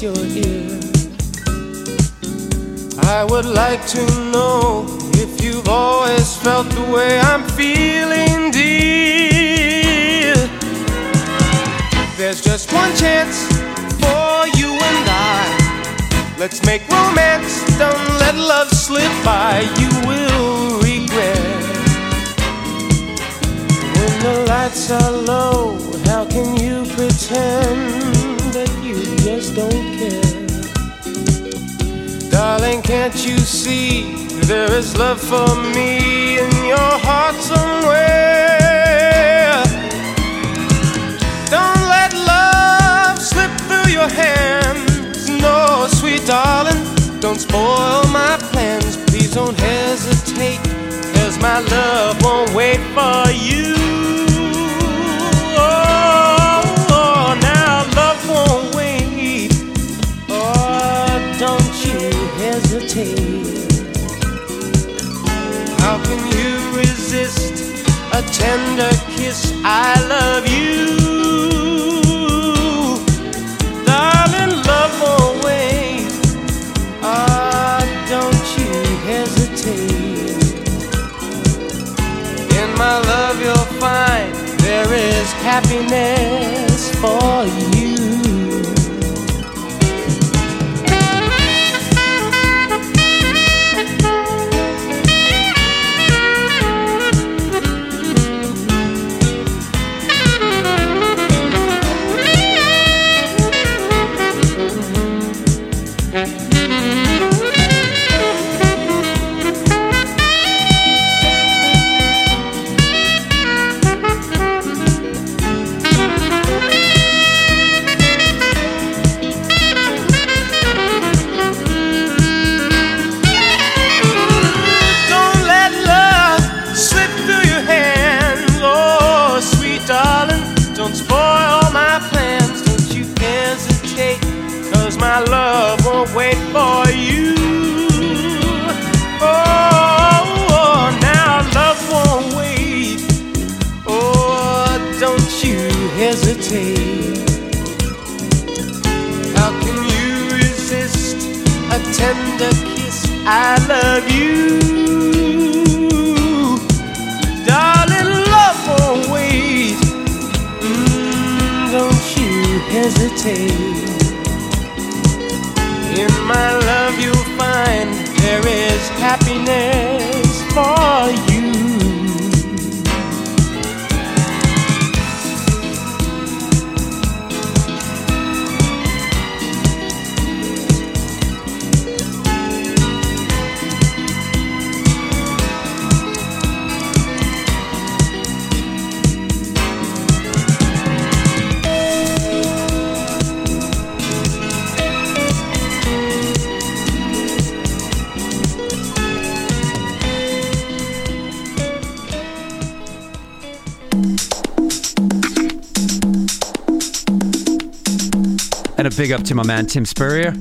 I would like to know if you've always felt the way I'm feeling, dear. There's just one chance for you and I. Let's make romance, don't let love slip by. You will regret. When the lights are low, how can you pretend just don't care? Darling, can't you see there is love for me in your heart somewhere? Don't let love slip through your hands. No, sweet darling, don't spoil my plans. Please don't hesitate, cause my love won't wait for you. How can you resist a tender kiss? I love you. Darling, love wait. Ah, don't you hesitate. In my love, you'll find there is happiness big up to my man Tim Spurrier.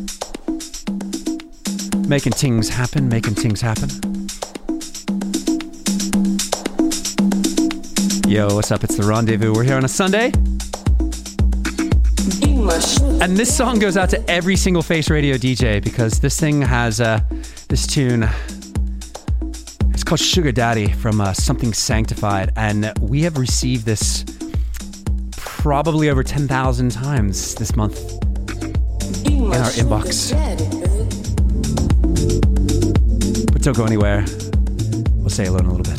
Making things happen, making things happen. Yo, what's up? It's the rendezvous. We're here on a Sunday. And this song goes out to every single Face Radio DJ because this thing has uh, this tune. It's called Sugar Daddy from uh, Something Sanctified. And we have received this probably over 10,000 times this month our inbox. But don't go anywhere. We'll say hello in a little bit.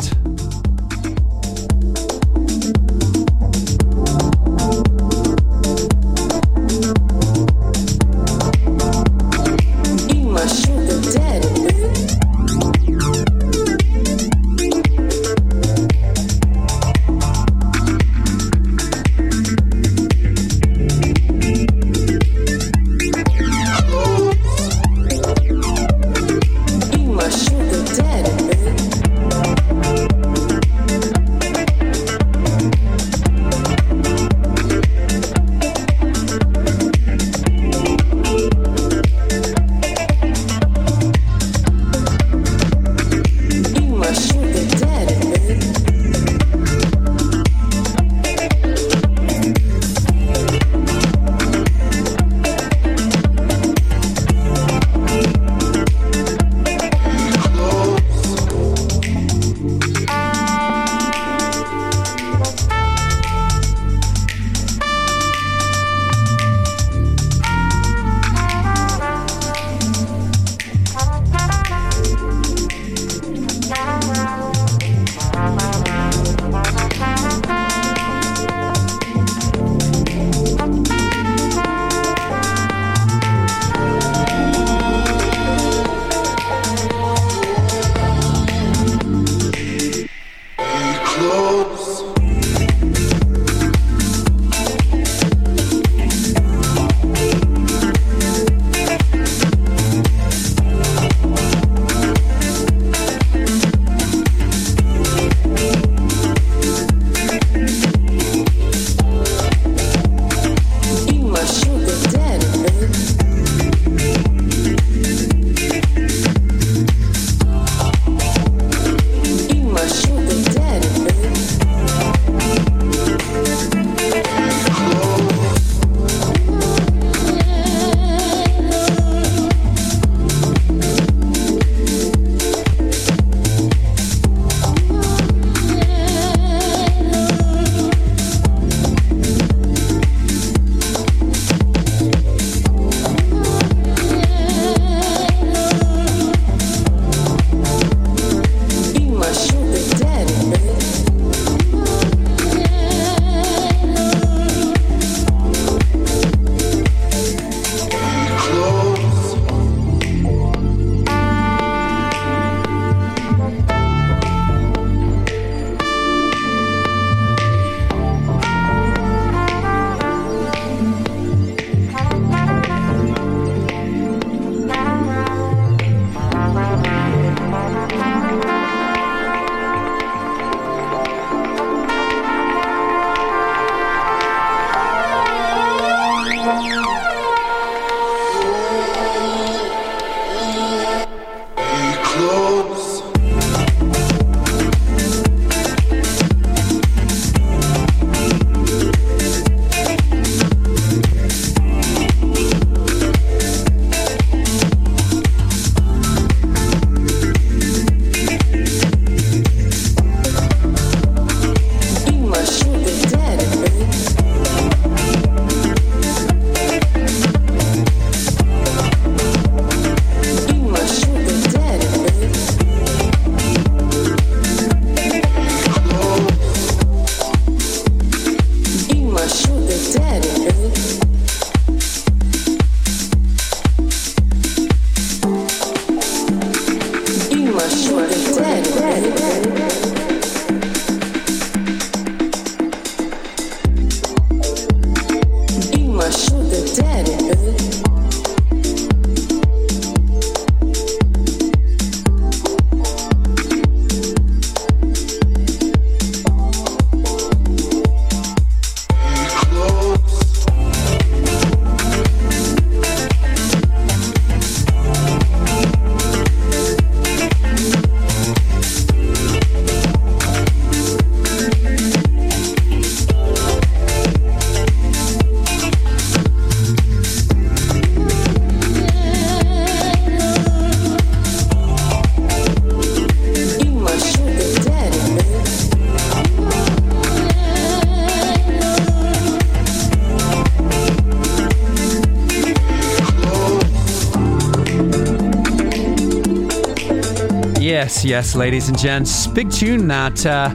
Yes, ladies and gents. Big tune that, uh,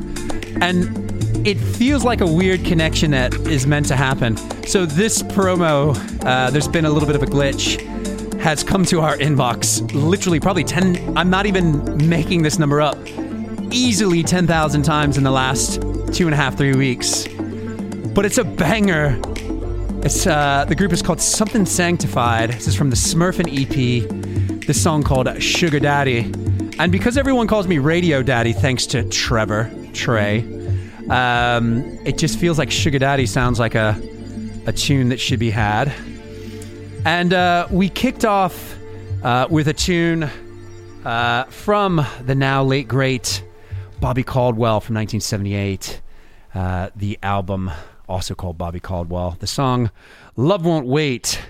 and it feels like a weird connection that is meant to happen. So, this promo, uh, there's been a little bit of a glitch, has come to our inbox literally probably 10, I'm not even making this number up, easily 10,000 times in the last two and a half, three weeks. But it's a banger. It's uh, the group is called Something Sanctified. This is from the Smurfin EP. This song called Sugar Daddy. And because everyone calls me Radio Daddy, thanks to Trevor Trey, um, it just feels like Sugar Daddy sounds like a a tune that should be had. And uh, we kicked off uh, with a tune uh, from the now late great Bobby Caldwell from 1978. Uh, the album, also called Bobby Caldwell. The song Love Won't Wait.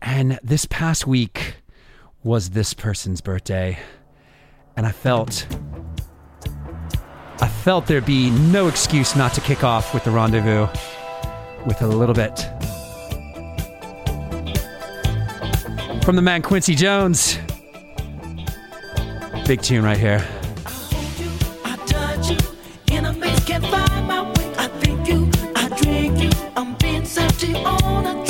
And this past week was this person's birthday and I felt I felt there'd be no excuse not to kick off with the rendezvous with a little bit from the man Quincy Jones. Big tune right here. That's what you do.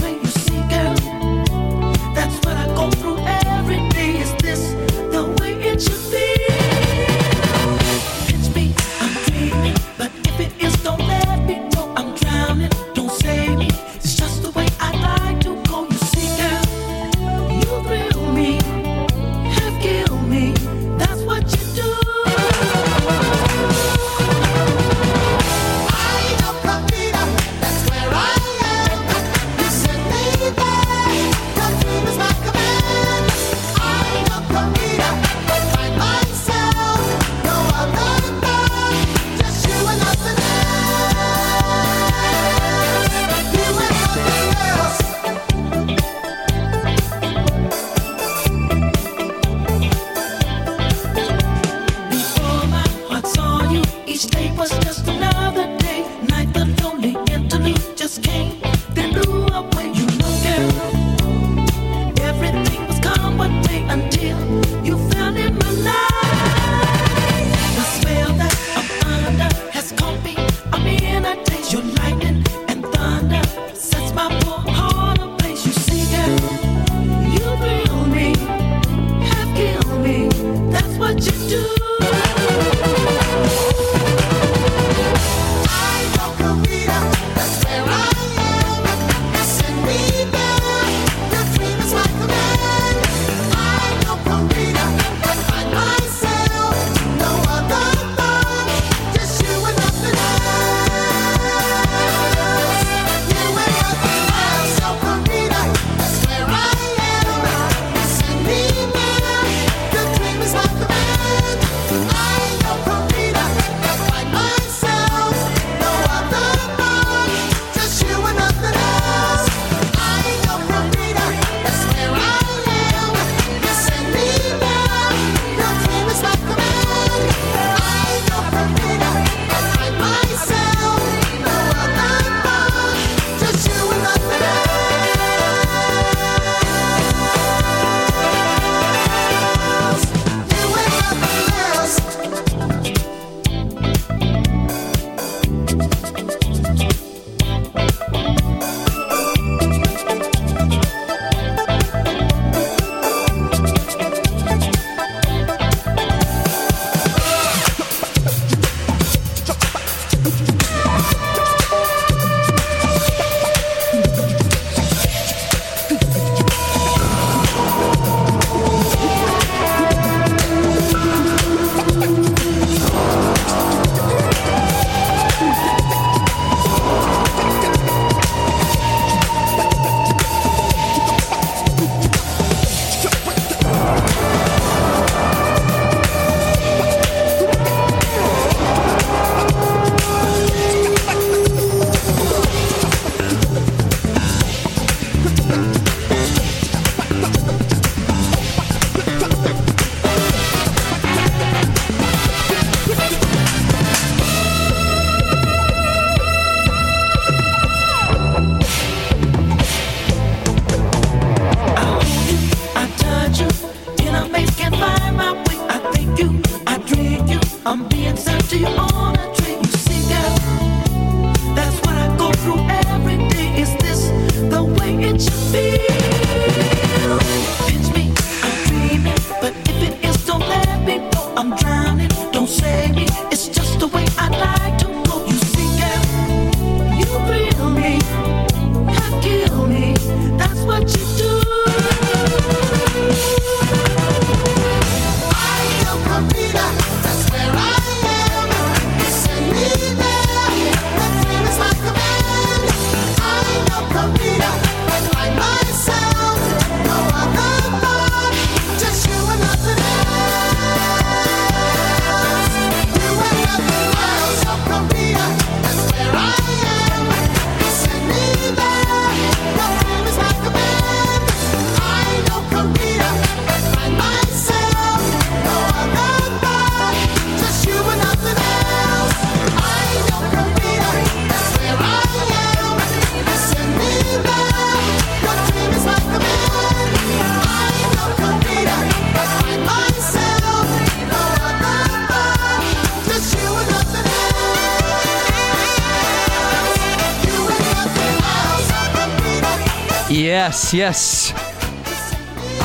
Yes, yes.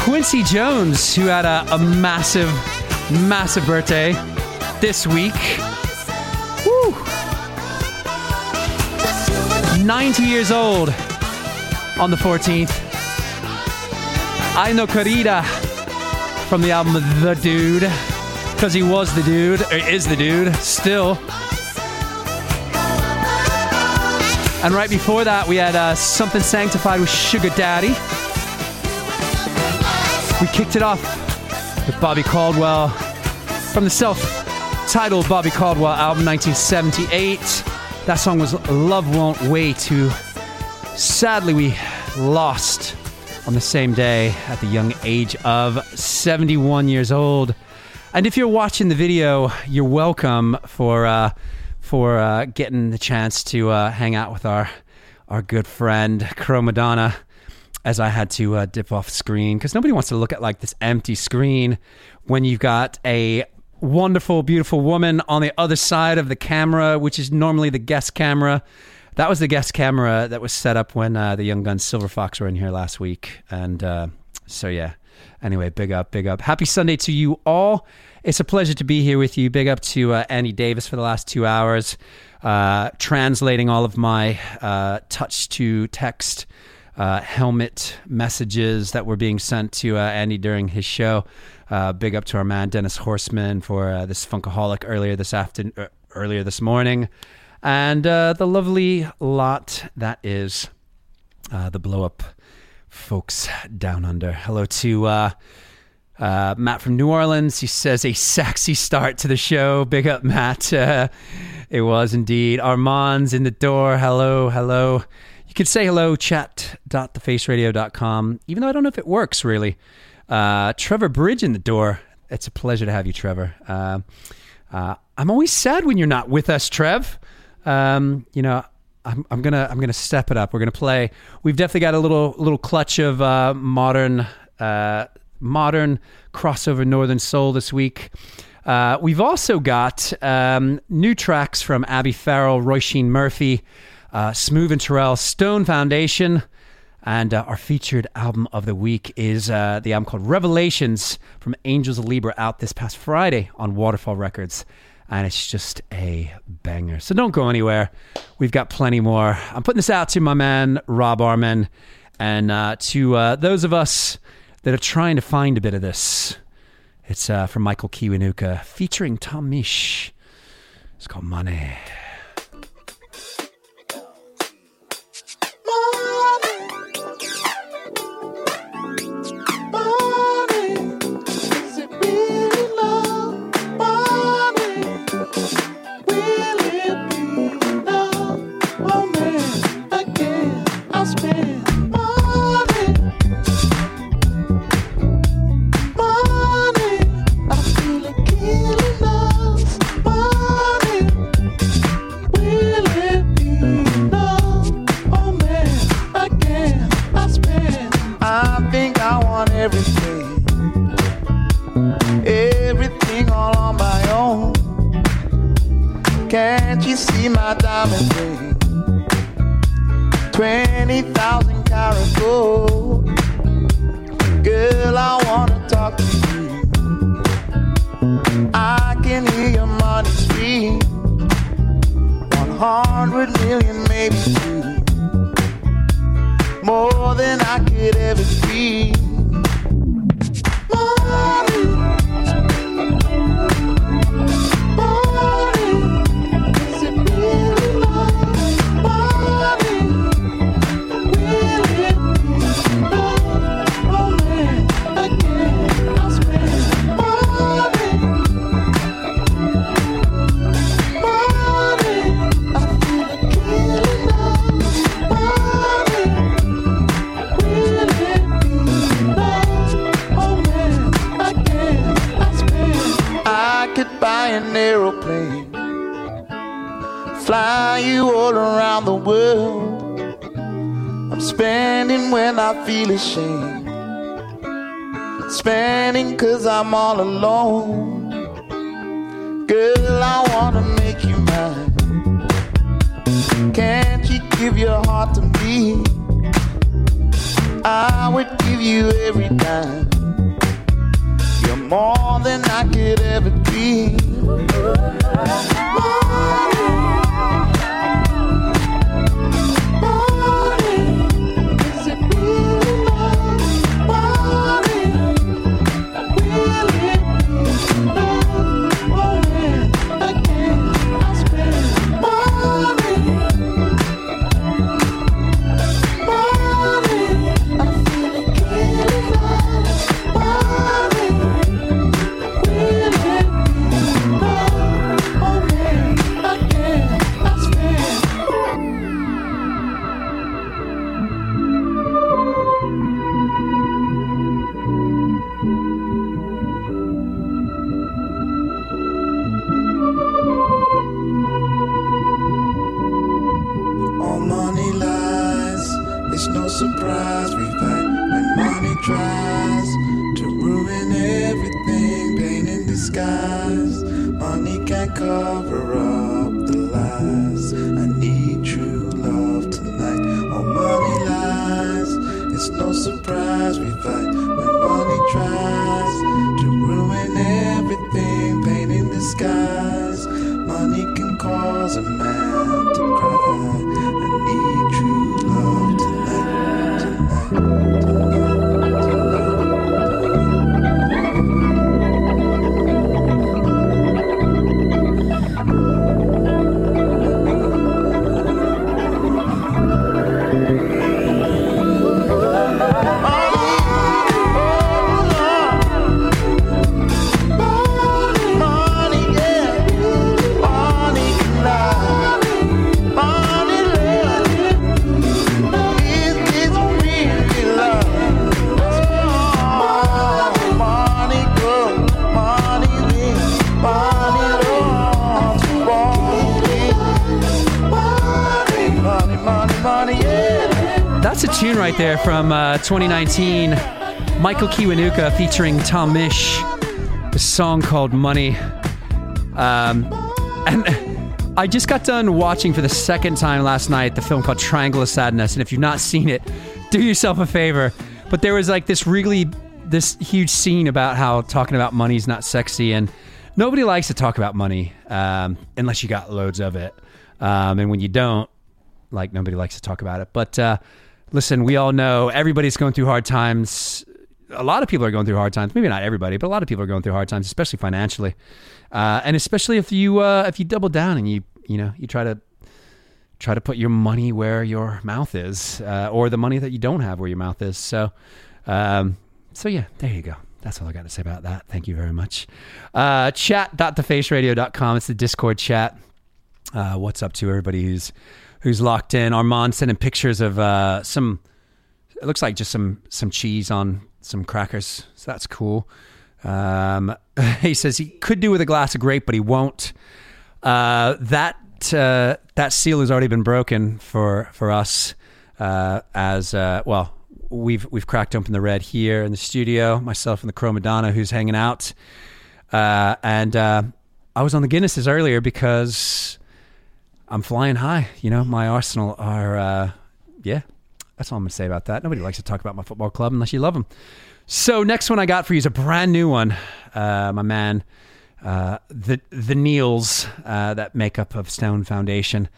Quincy Jones, who had a, a massive, massive birthday this week. Woo! 90 years old on the 14th. Ai No Corrida from the album The Dude, because he was the dude, or is the dude, still. And right before that, we had uh, Something Sanctified with Sugar Daddy. We kicked it off with Bobby Caldwell from the self titled Bobby Caldwell album 1978. That song was Love Won't Wait, who sadly we lost on the same day at the young age of 71 years old. And if you're watching the video, you're welcome for. Uh, for uh, getting the chance to uh, hang out with our our good friend Crow Madonna as I had to uh, dip off screen because nobody wants to look at like this empty screen when you've got a wonderful, beautiful woman on the other side of the camera, which is normally the guest camera. That was the guest camera that was set up when uh, the Young Guns Silver Fox were in here last week, and uh, so yeah. Anyway, big up, big up. Happy Sunday to you all. It's a pleasure to be here with you. Big up to uh, Andy Davis for the last two hours, uh, translating all of my uh, touch to text uh, helmet messages that were being sent to uh, Andy during his show. Uh, big up to our man Dennis Horseman for this funkaholic earlier this afternoon, earlier this morning, and the lovely lot that is the blow up folks down under. Hello to uh, Matt from New Orleans, he says a sexy start to the show. Big up, Matt. Uh, it was indeed. Armand's in the door. Hello, hello. You could say hello, chat.thefaceradio.com, even though I don't know if it works really. Uh, Trevor Bridge in the door. It's a pleasure to have you, Trevor. Uh, uh, I'm always sad when you're not with us, Trev. Um, you know, I'm, I'm, gonna I'm gonna step it up. We're gonna play. We've definitely got a little little clutch of uh, modern uh, modern crossover Northern Soul this week. Uh, we've also got um, new tracks from Abi Farrell, Róisín Murphy, uh, Smoove and Turrell, Stone Foundation. And uh, our featured album of the week is uh, the album called Revelations from Angels of Libra, out this past Friday on Waterfall Records. And it's just a banger. So don't go anywhere. We've got plenty more. I'm putting this out to my man, Rob Arman, and uh, to uh, those of us that are trying to find a bit of this. It's uh, from Michael Kiwanuka featuring Tom Misch. It's called Money. Can't you see my diamond ring? Twenty thousand carat gold. Girl, I wanna talk to you. I can hear your money scream. One hundred million, maybe two. More than I could ever dream. Aeroplane, fly you all around the world. I'm spending when I feel ashamed. Spending cause I'm all alone. Girl, I wanna make you mine. Can't you give your heart to me? I would give you every dime. You're more than I could ever dream. Is from uh, 2019. Michael Kiwanuka featuring Tom Misch. A song called Money. Um, and I just got done watching for the second time last night the film called Triangle of Sadness. And if you've not seen it, do yourself a favor. But there was like this really, this huge scene about how talking about money is not sexy. And nobody likes to talk about money um, unless you got loads of it. Um, and when you don't, like nobody likes to talk about it. But uh, listen, we all know everybody's going through hard times. A lot of people are going through hard times. Maybe not everybody, but a lot of people are going through hard times, especially financially, uh, and especially if you uh, if you double down and you you know you try to try to put your money where your mouth is, uh, or the money that you don't have where your mouth is. So, um, so yeah, there you go. That's all I got to say about that. Thank you very much. Uh, chat.thefaceradio.com. It's the Discord chat. Uh, what's up to everybody who's who's locked in? Armand sending pictures of uh, some. It looks like just some some cheese on some crackers. So that's cool. Um, he says he could do with a glass of grape, but he won't. Uh, that uh, that seal has already been broken for for us. Uh, as uh, well, we've we've cracked open the red here in the studio. Myself and the Crow Madonna, who's hanging out. Uh, and I was on the Guinnesses earlier because I'm flying high. You know, my Arsenal are, uh, yeah, that's all I'm going to say about that. Nobody likes to talk about my football club unless you love them. So, next one I got for you is a brand new one. Uh, my man, uh, the, the Neils, uh, that makeup of Stone Foundation.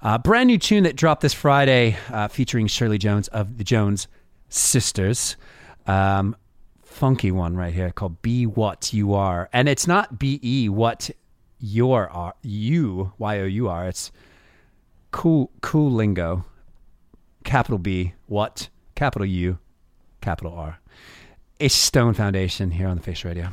Uh, brand new tune that dropped this Friday uh, featuring Shirley Jones of the Jones Sisters. Um, funky one right here called Be What You Are. And it's not B E what your are you y o u r. It's cool cool lingo. Capital B what? Capital U, capital R. It's Stone Foundation here on the face Radio.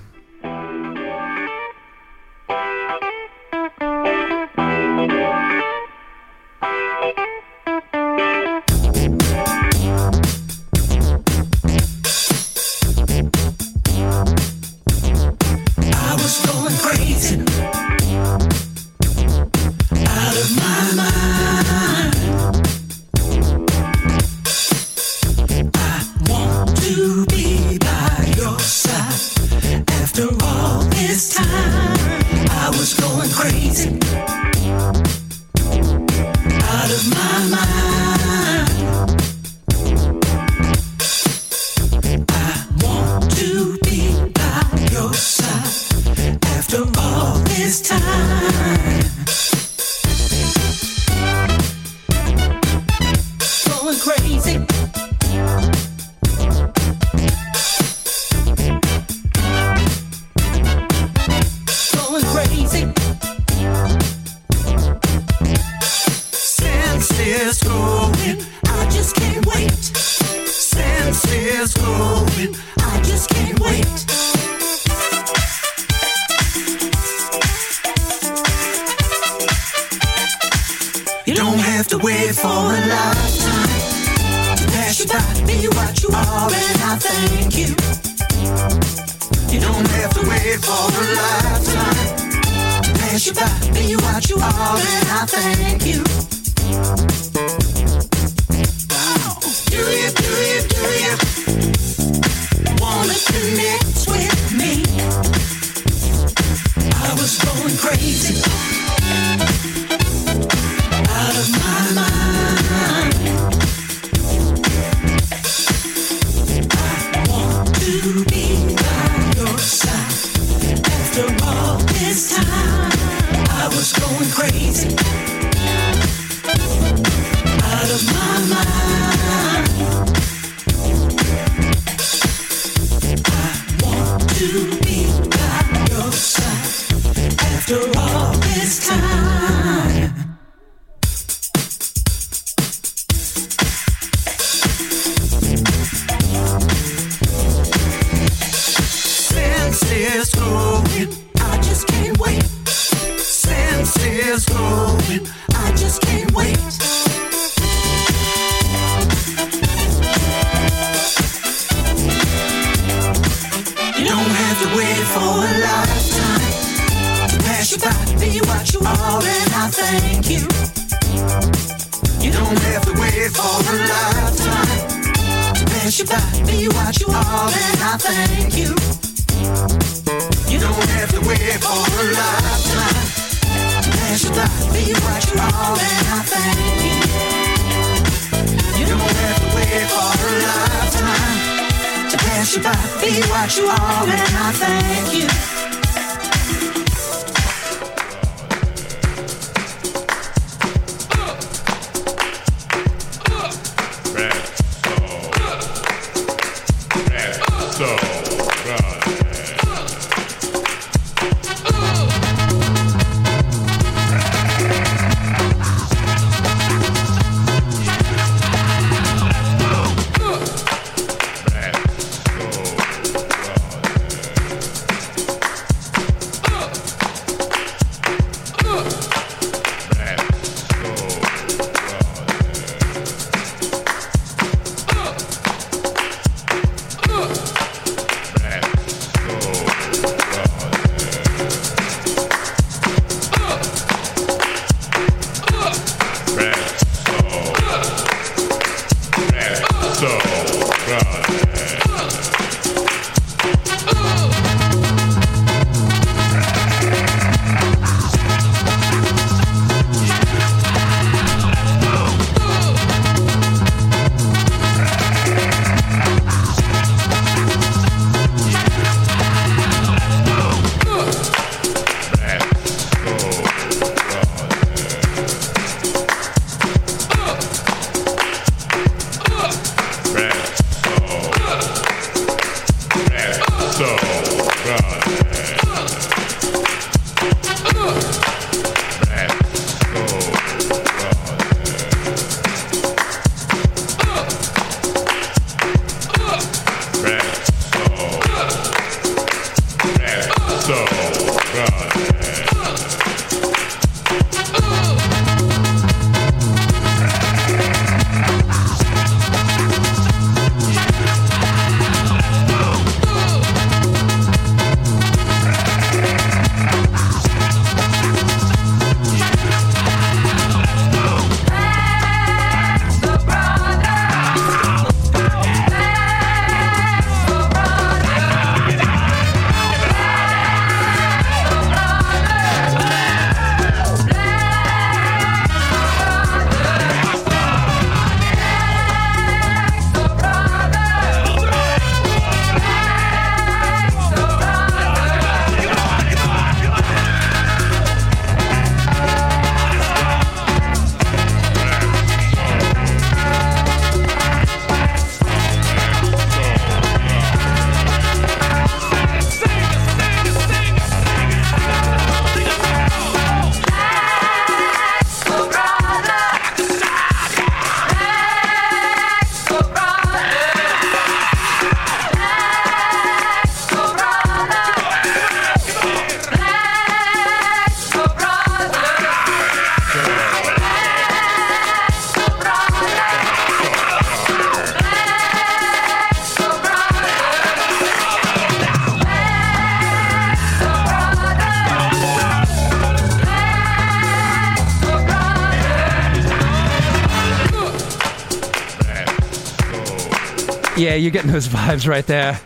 Yeah, you're getting those vibes right there.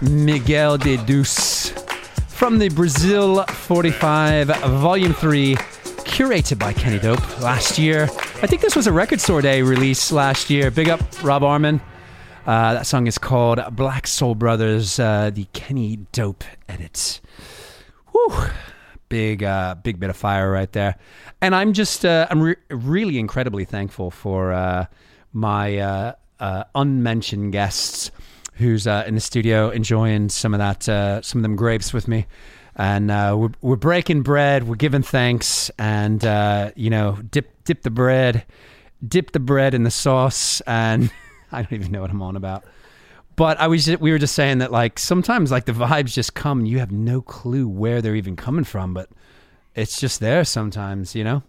Miguel de Deus from the Brazil 45 Volume 3, curated by Kenny Dope last year. I think this was a Record Store Day release last year. Big up Rob Arman. Uh, that song is called Black Soul Brothers, uh, the Kenny Dope edit. Whew. Big, uh, big bit of fire right there. And I'm just, uh, I'm re- really incredibly thankful for uh, my uh, unmentioned guests who's uh, in the studio enjoying some of that, uh, some of them grapes with me. And uh, we're, we're breaking bread, we're giving thanks, and uh, you know, dip dip the bread, dip the bread in the sauce, and I don't even know what I'm on about. But I was just, we were just saying that like sometimes like the vibes just come, and you have no clue where they're even coming from, but it's just there sometimes, you know.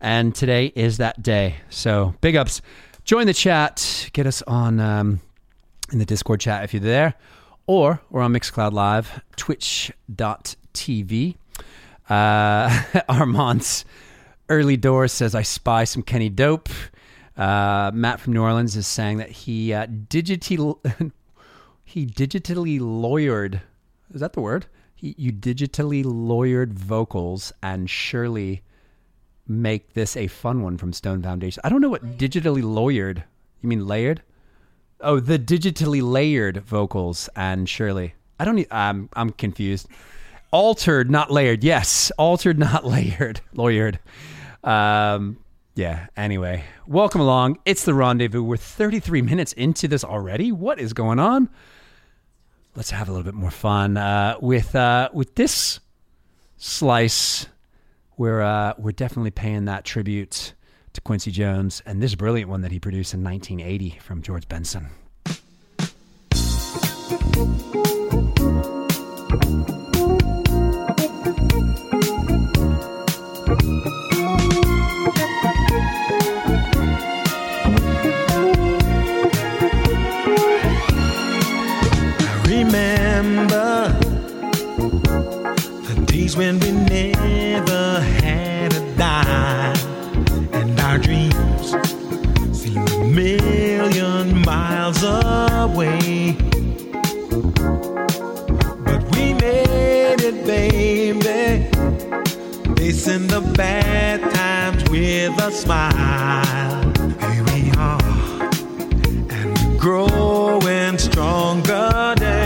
And today is that day, so big ups. Join the chat, get us on. Um, in the Discord chat if you're there, or we're on Mixcloud Live, twitch.tv. Uh, Armand's early door says, I spy some Kenny Dope. Uh, Matt from New Orleans is saying that he uh, digitally he digitally lawyered. Is that the word? He, you digitally lawyered vocals and surely make this a fun one from Stone Foundation. I don't know what digitally lawyered. You mean layered? Oh, the digitally layered vocals and Shirley. I don't. Need, I'm I'm confused. Altered, not layered. Yes, altered, not layered. Lawyered. Um. Yeah. Anyway, welcome along. It's the rendezvous. We're 33 minutes into this already. What is going on? Let's have a little bit more fun uh, with uh, with this slice. We're uh, we're definitely paying that tribute to Quincy Jones and this brilliant one that he produced in 1980 from George Benson. When we away. But we made it, baby, facing the bad times with a smile. Here we are and we're growing stronger day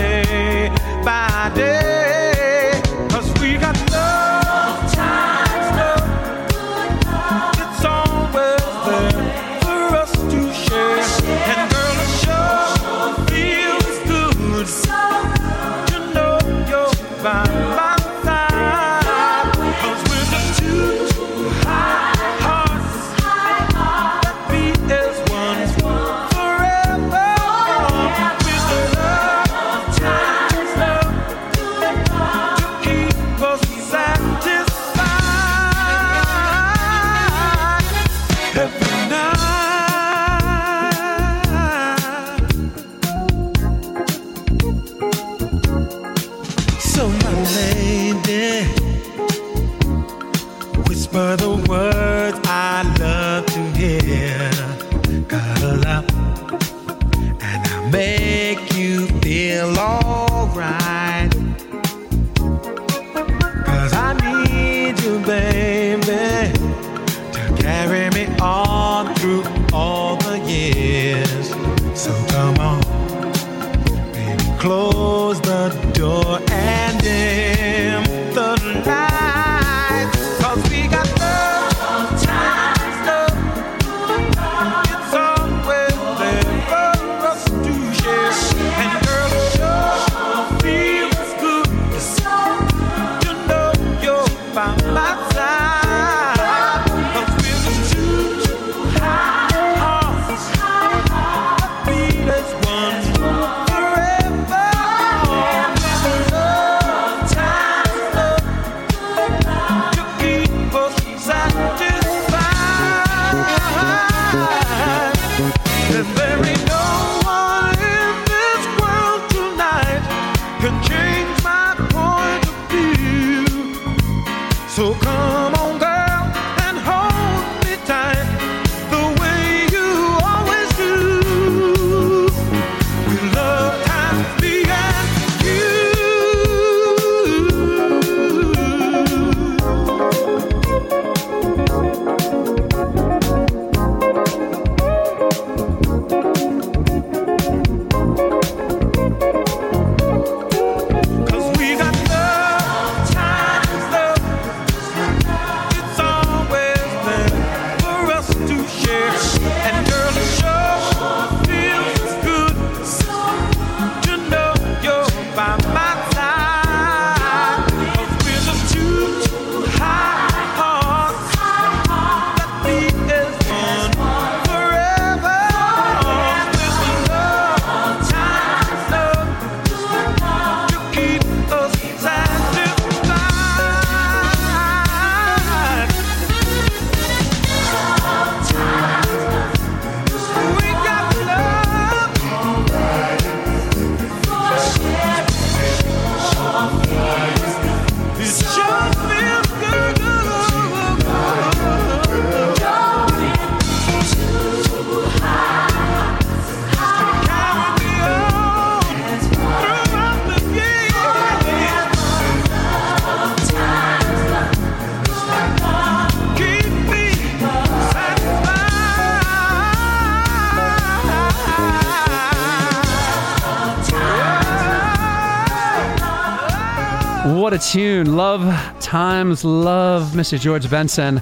tune. Love times love, Mr. George Benson.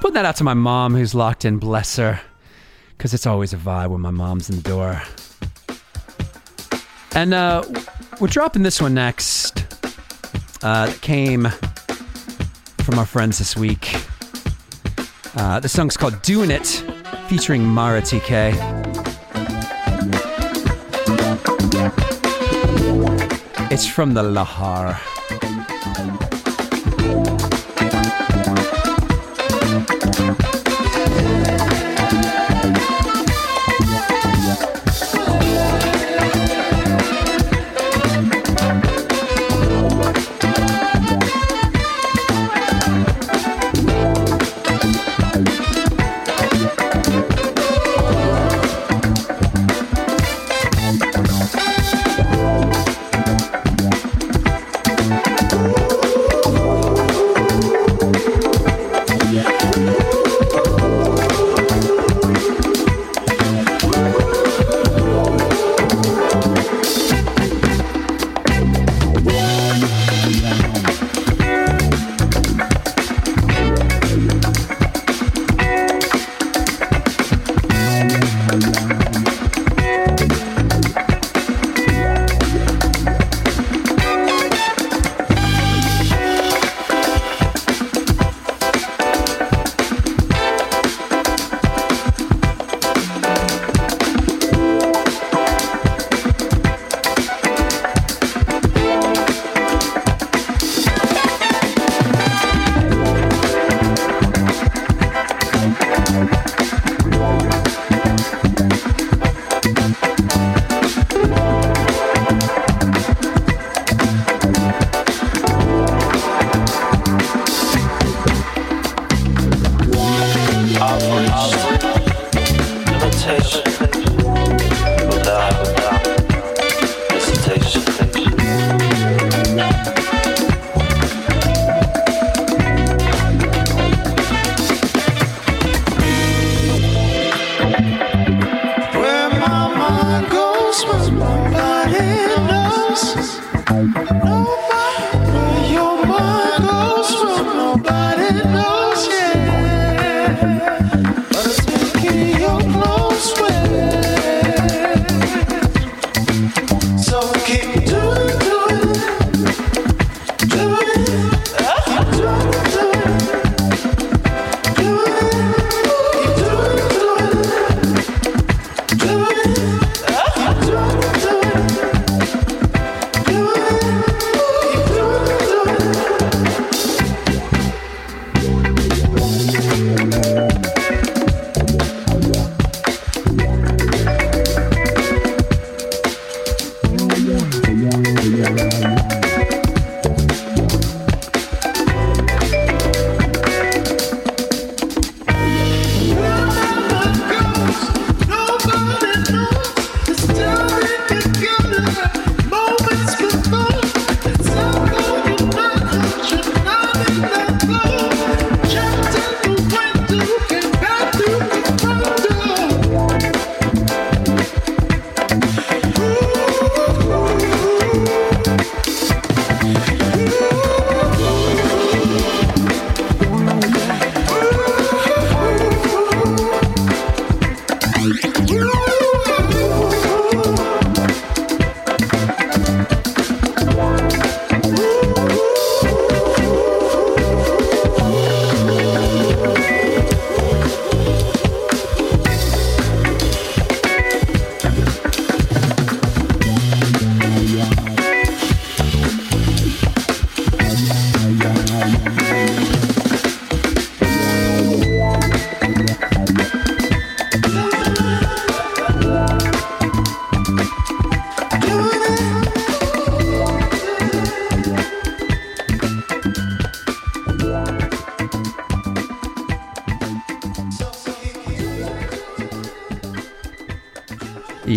Putting that out to my mom who's locked in, bless her. Because it's always a vibe when my mom's in the door. And uh, we're dropping this one next. Uh, that came from our friends this week. Uh, the song's called Doing It, featuring Mara TK. It's from the Lahar.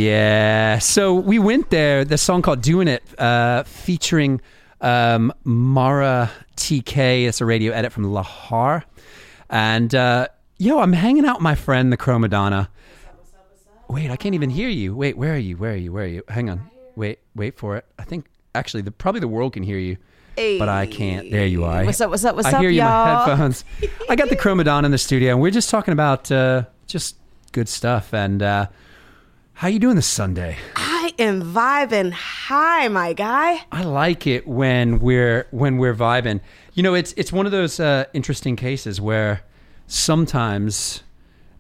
Yeah. So we went there. The song called "Doing It," uh, featuring um, Mara TK. It's a radio edit from Lahar, and uh, yo, I'm hanging out with my friend the Chromadonna. Wait, I can't even hear you. Wait, where are you? Where are you? Where are you? Hang on. Wait, wait for it. I think actually, the, probably the world can hear you. but I can't. There you are. What's up, what's up, what's I up, hear you in my y'all? headphones. I got the Chromadon in the studio, and we're just talking about uh, just good stuff. And uh, how you doing this Sunday? I am vibing high, my guy. I like it when we're when we're vibing. You know, it's it's one of those uh, interesting cases where sometimes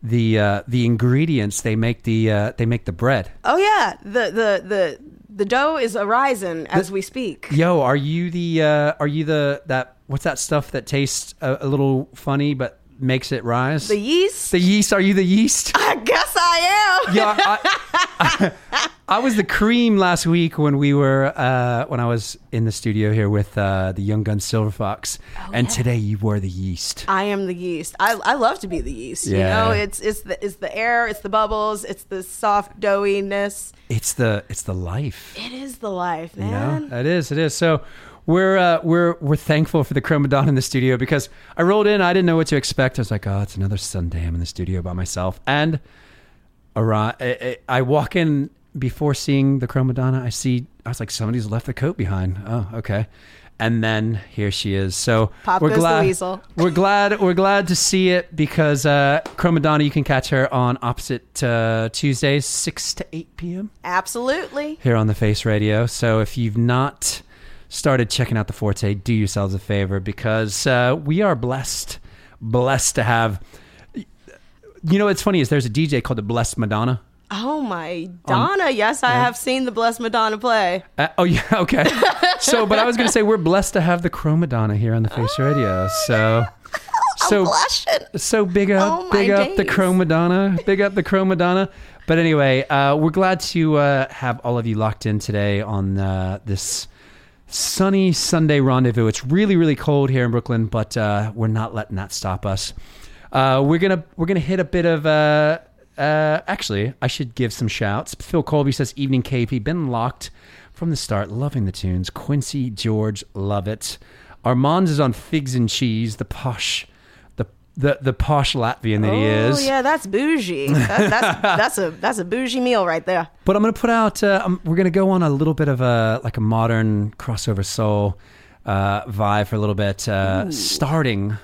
the uh, the ingredients they make the uh, they make the bread. Oh yeah, the the the the dough is arising as we speak. Yo, are you the uh, are you the that what's that stuff that tastes a, a little funny but makes it rise? The yeast. The yeast. Are you the yeast? I guess I am. Yeah, I, I was the cream last week when we were uh, when I was in the studio here with uh, the Young Gun Silver Fox, and today you were the yeast. I am the yeast. I, I love to be the yeast. You know, it's it's the it's the air, it's the bubbles, it's the soft doughiness. It's the it's the life. It is the life, You man. know, it is. It is. So we're uh, we're we're thankful for the Chromadon in the studio because I rolled in. I didn't know what to expect. I was like, oh, it's another Sunday. I'm in the studio by myself, and I, I, I walk in before seeing the Chromadonna. I see. I was like, somebody's left the coat behind. Oh, okay. And then here she is. So Pop we're glad. weasel. We're glad. We're glad to see it because uh, Chromadonna. You can catch her on opposite uh, Tuesdays, six to eight p.m Absolutely. here on the Face Radio. So if you've not started checking out the Forte, do yourselves a favor because uh, we are blessed, blessed to have. You know, what's funny is there's a DJ called the Blessed Madonna. Oh my Donna. yes, I have seen the Blessed Madonna play. Uh, oh yeah, okay. so, but I was going to say we're blessed to have the Chromadonna here on the Face Radio. So, so so big up, Oh, big up the days. Chromadonna, big up the Chromadonna. But anyway, uh, we're glad to uh, have all of you locked in today on uh, this sunny Sunday rendezvous. It's really, really cold here in Brooklyn, but uh, we're not letting that stop us. Uh, we're gonna we're gonna hit a bit of. Uh, uh, actually, I should give some shouts. Phil Colby says, "Evening KP, been locked from the start, loving the tunes. Quincy George, love it. Armand is on figs and cheese, the posh, the the posh Latvian that he is. Oh yeah, that's bougie. That, that's that's a that's a bougie meal right there. But I'm going to put out. Uh, um, we're going to go on a little bit of a like a modern crossover soul uh, vibe for a little bit, uh, starting.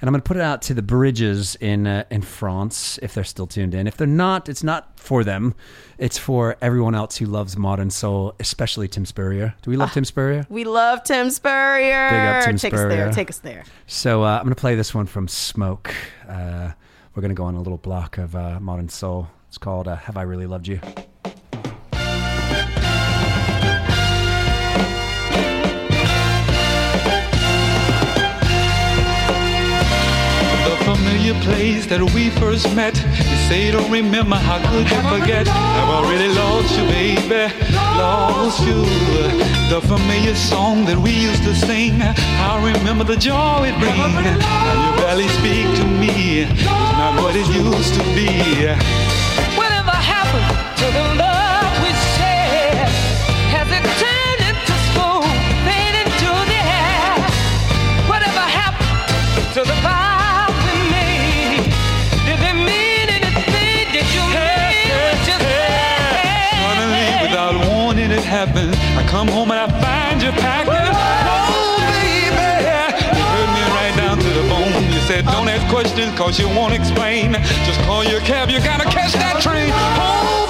And I'm going to put it out to the bridges in uh, in France if they're still tuned in. If they're not, it's not for them. It's for everyone else who loves modern soul, especially Tim Spurrier. Do we love Tim Spurrier? We love Tim Spurrier. Big up Tim take us there. Spurrier. Take us there. So uh, I'm going to play this one from Smoke. Uh, we're going to go on a little block of uh, modern soul. It's called uh, "Have I Really Loved You." Familiar place that we first met. You say you don't remember, how could you forget? I've already lost you, baby. Lost you. The familiar song that we used to sing. I remember the joy it brings. Now you barely speak to me. It's not what it used to be. Whatever happened to the love come home and I find you packing. Oh, baby, you hurt me right down to the bone. You said, don't ask questions cause you won't explain. Just call your cab, you gotta catch that train. Oh,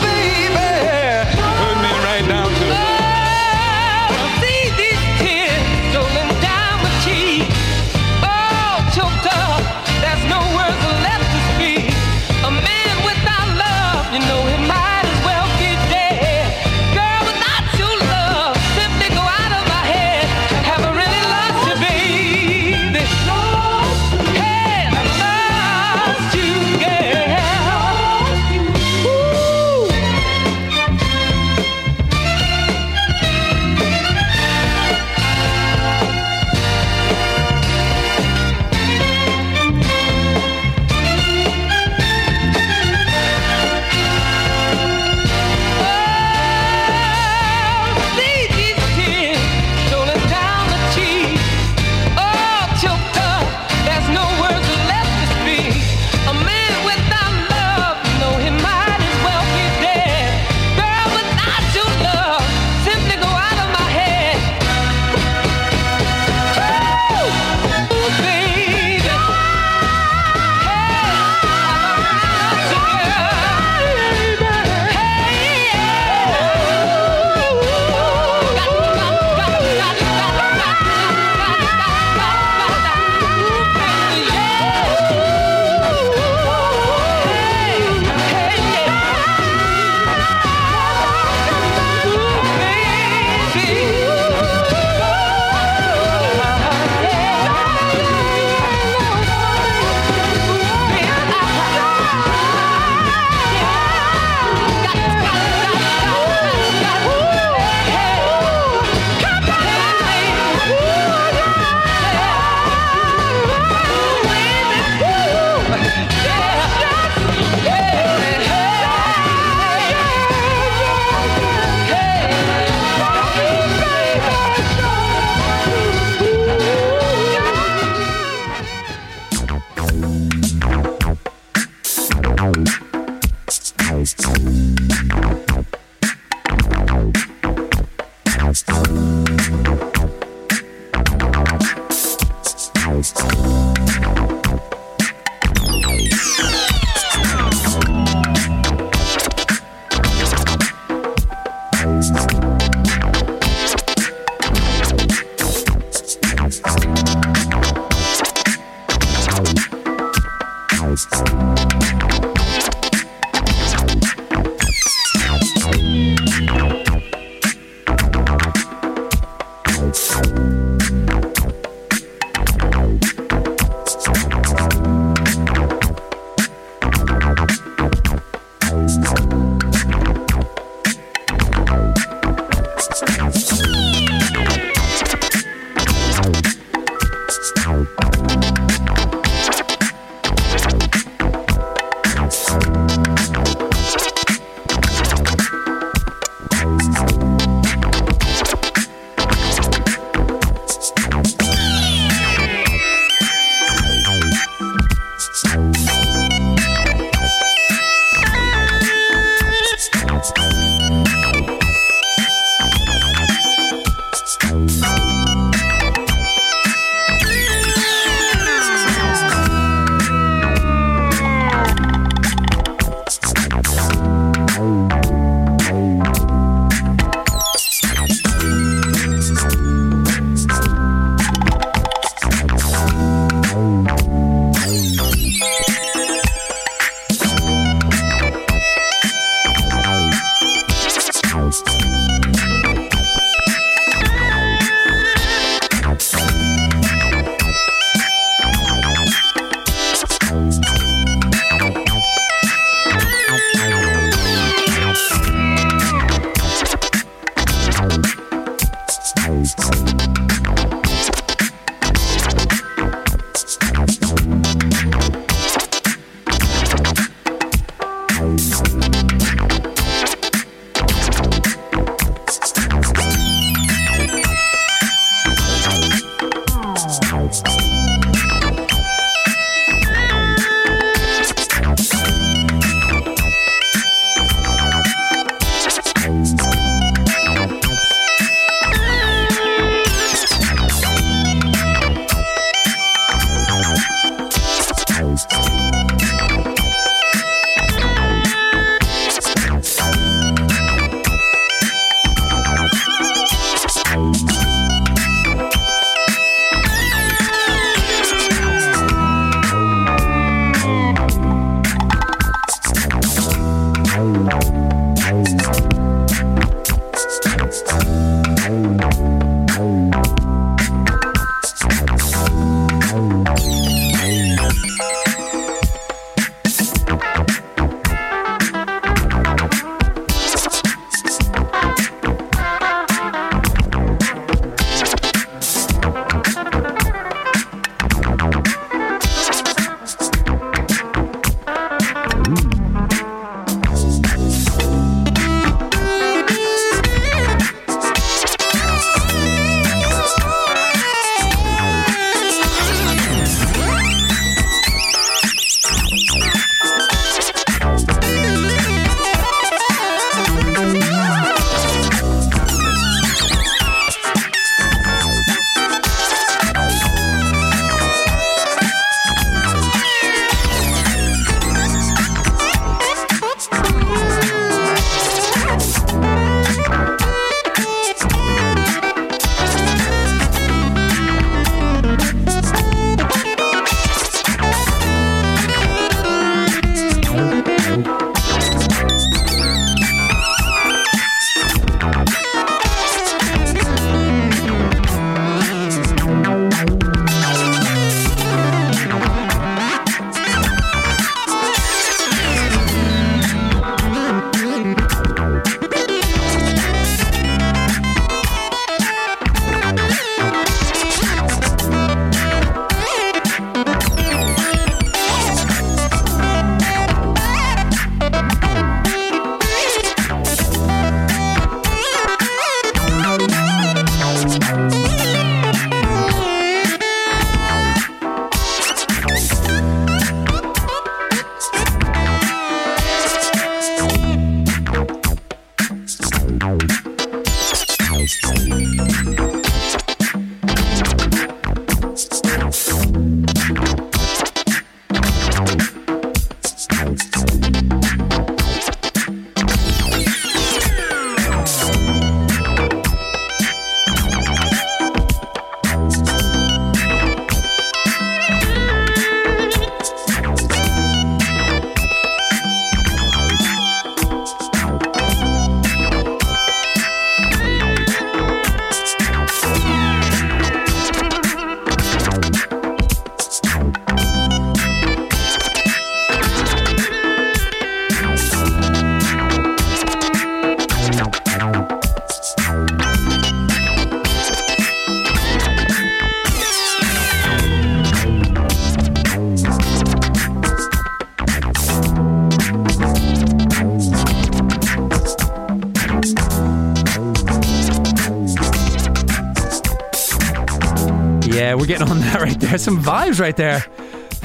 on that right there. Some vibes right there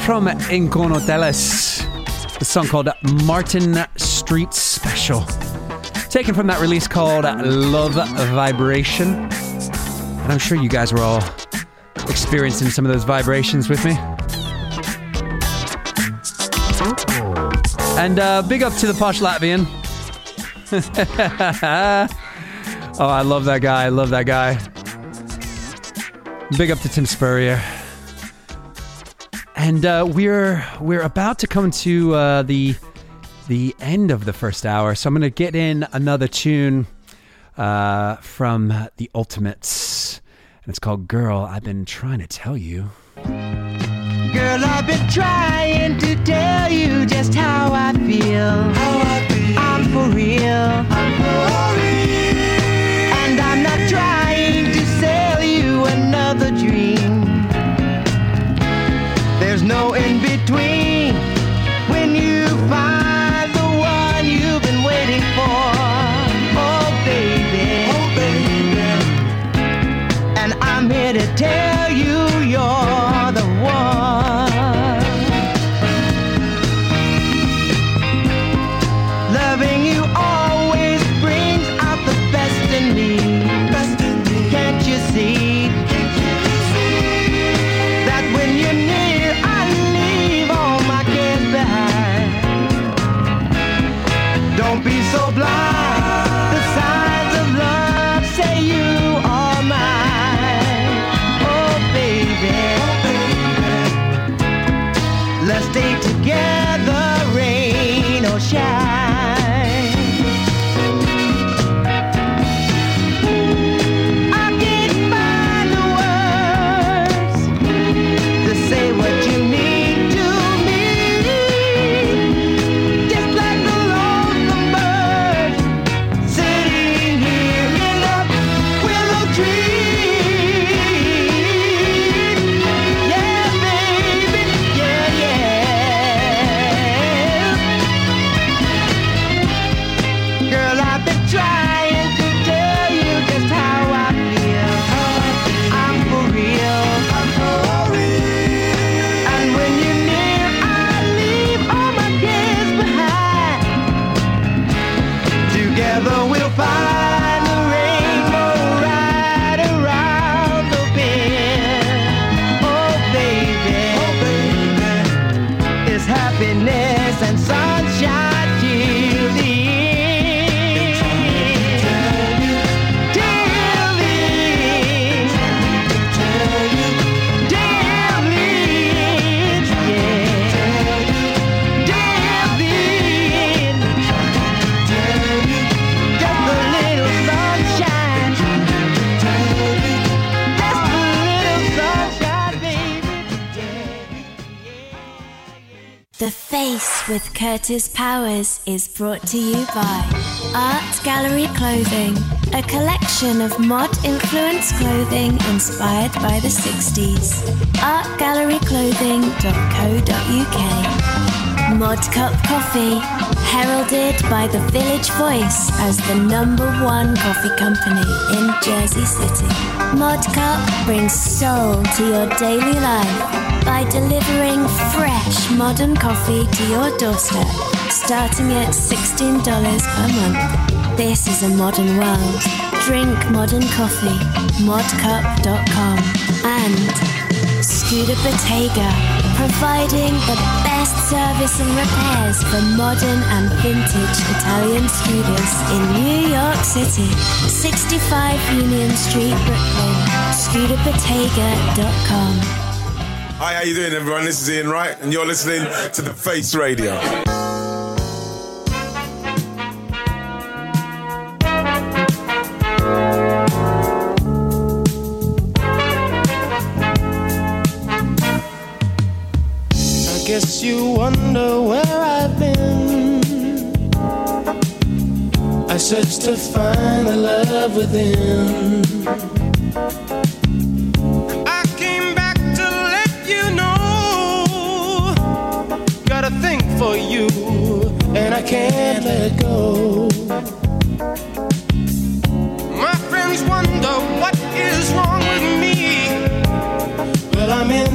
from Inconoteles. The song called Martin Street Special. Taken from that release called Love Vibration. And I'm sure you guys were all experiencing some of those vibrations with me. And uh, big up to the Posh Latvian. oh, I love that guy. I love that guy. Big up to Tim Spurrier. And uh, we're we're about to come to uh, the the end of the first hour, so I'm going to get in another tune uh, from the Ultimates, and it's called "Girl." I've been trying to tell you. Girl, I've been trying to tell you just how I feel. How I feel. I'm for real. I'm for real. No in between with Kurtis Powers is brought to you by Art Gallery Clothing, a collection of mod influence clothing inspired by the 60s. Artgalleryclothing.co.uk. Mod Cup Coffee, heralded by the Village Voice as the number one coffee company in Jersey City. Mod Cup brings soul to your daily life by delivering fresh modern coffee to your doorstep, starting at $16 per month. This is a modern world. Drink modern coffee. Modcup.com and Scooter Bottega, providing the best service and repairs for modern and vintage Italian scooters in New York City. 65 Union Street, Brooklyn. ScooterBottega.com. Hi, how you doing, everyone? This is Ian Wright, and you're listening to the Face Radio. I guess you wonder where I've been. I searched to find the love within.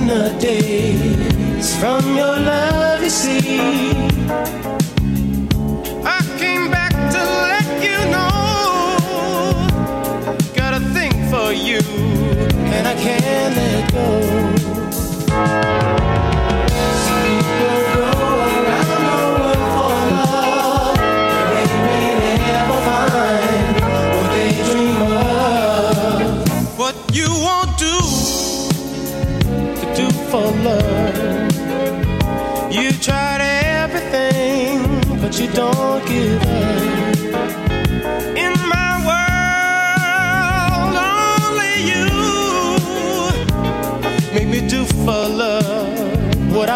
The daze from your love, you see. I came back to let you know. Got a thing for you, and I can't let go.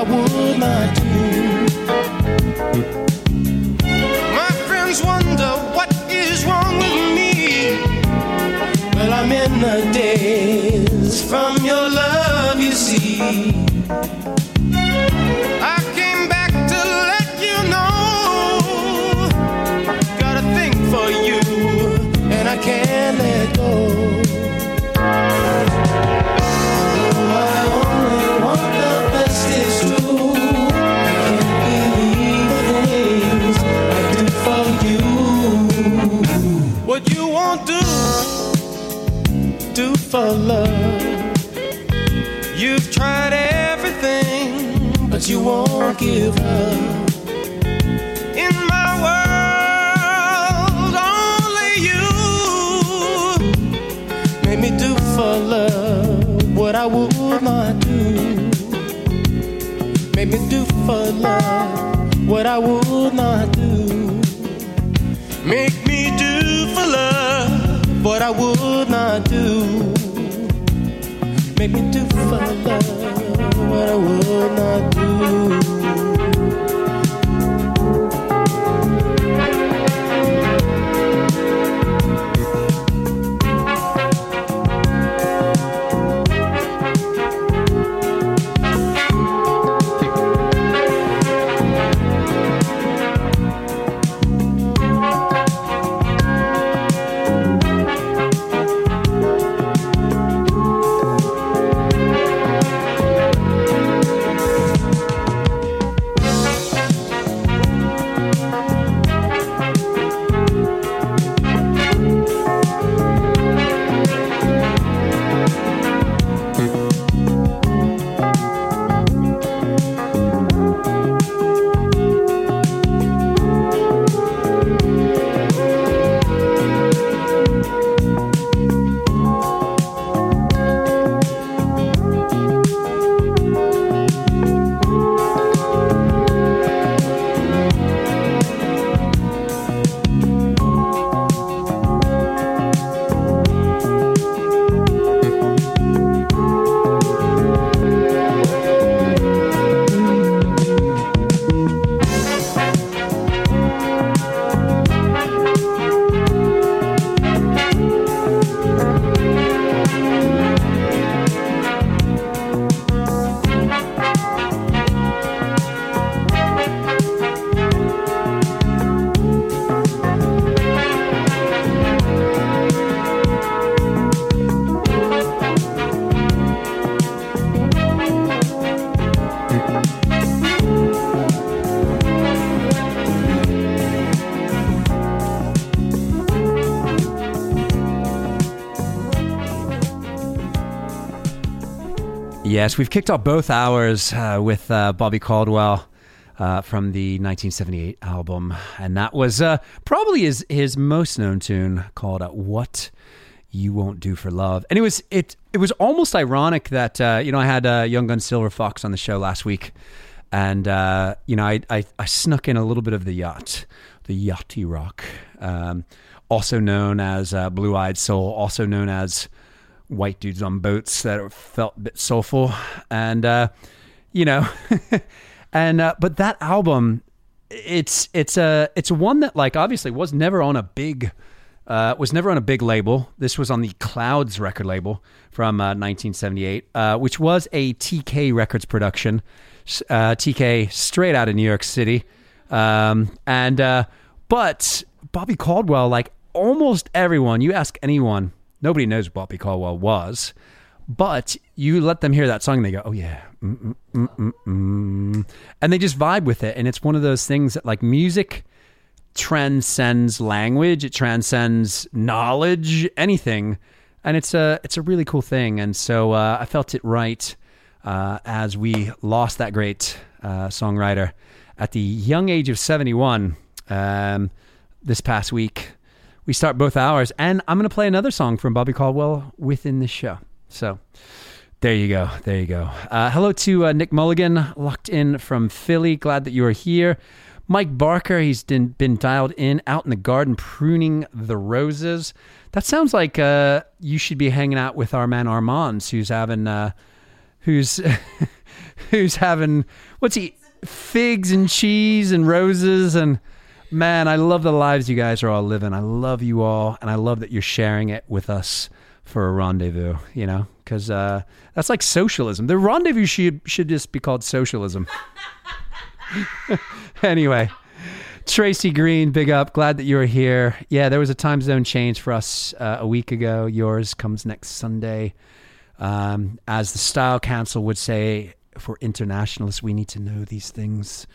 I would not do. My friends wonder what is wrong with me. Well, I'm in the days from your love, you see. For love. You've tried everything, but you won't give up. In my world, only you made me do for love what I would not do. Made me do for love what I would not do. Make me do for love what I would not do. Make me do for love what I would not do. Yes, we've kicked off both hours uh, with uh, Bobby Caldwell uh, from the 1978 album, and that was uh, probably his his most known tune called uh, "What You Won't Do for Love." And it was it it was almost ironic that uh, you know I had Young Gun Silver Fox on the show last week, and you know I, I I snuck in a little bit of the yacht, the yachty rock, um, also known as Blue Eyed Soul, also known as white dudes on boats that felt a bit soulful. And uh you know and uh but that album it's it's a it's one that like obviously was never on a big uh was never on a big label. This was on the clouds record label from uh, 1978 uh which was a tk records production. Uh tk straight out of new york city. Um and uh but bobby caldwell like almost everyone you ask anyone nobody knows what Bobby Caldwell was, but you let them hear that song and they go, oh yeah, mm, mm, mm, mm, mm. and they just vibe with it. And it's one of those things that like music transcends language, it transcends knowledge, anything, and it's a it's a really cool thing. And so uh, I felt it right uh, as we lost that great uh, songwriter at the young age of seventy one um, this past week. We start both hours, and I'm going to play another song from Bobby Caldwell within the show. So there you go. There you go. Uh, hello to uh, Nick Mulligan, locked in from Philly. Glad that you are here. Mike Barker, he's been, been dialed in out in the garden pruning the roses. That sounds like uh, you should be hanging out with our man Armands, who's having, uh, who's, who's having, what's he, figs and cheese and roses and man, I love the lives you guys are all living. I love you all, and I love that you're sharing it with us for a rendezvous. You know, because uh, that's like socialism. The rendezvous should should just be called socialism. anyway, Tracy Green, big up. Glad that you were here. Yeah, there was a time zone change for us uh, a week ago. Yours comes next Sunday. Um, as the Style Council would say, for internationalists, we need to know these things.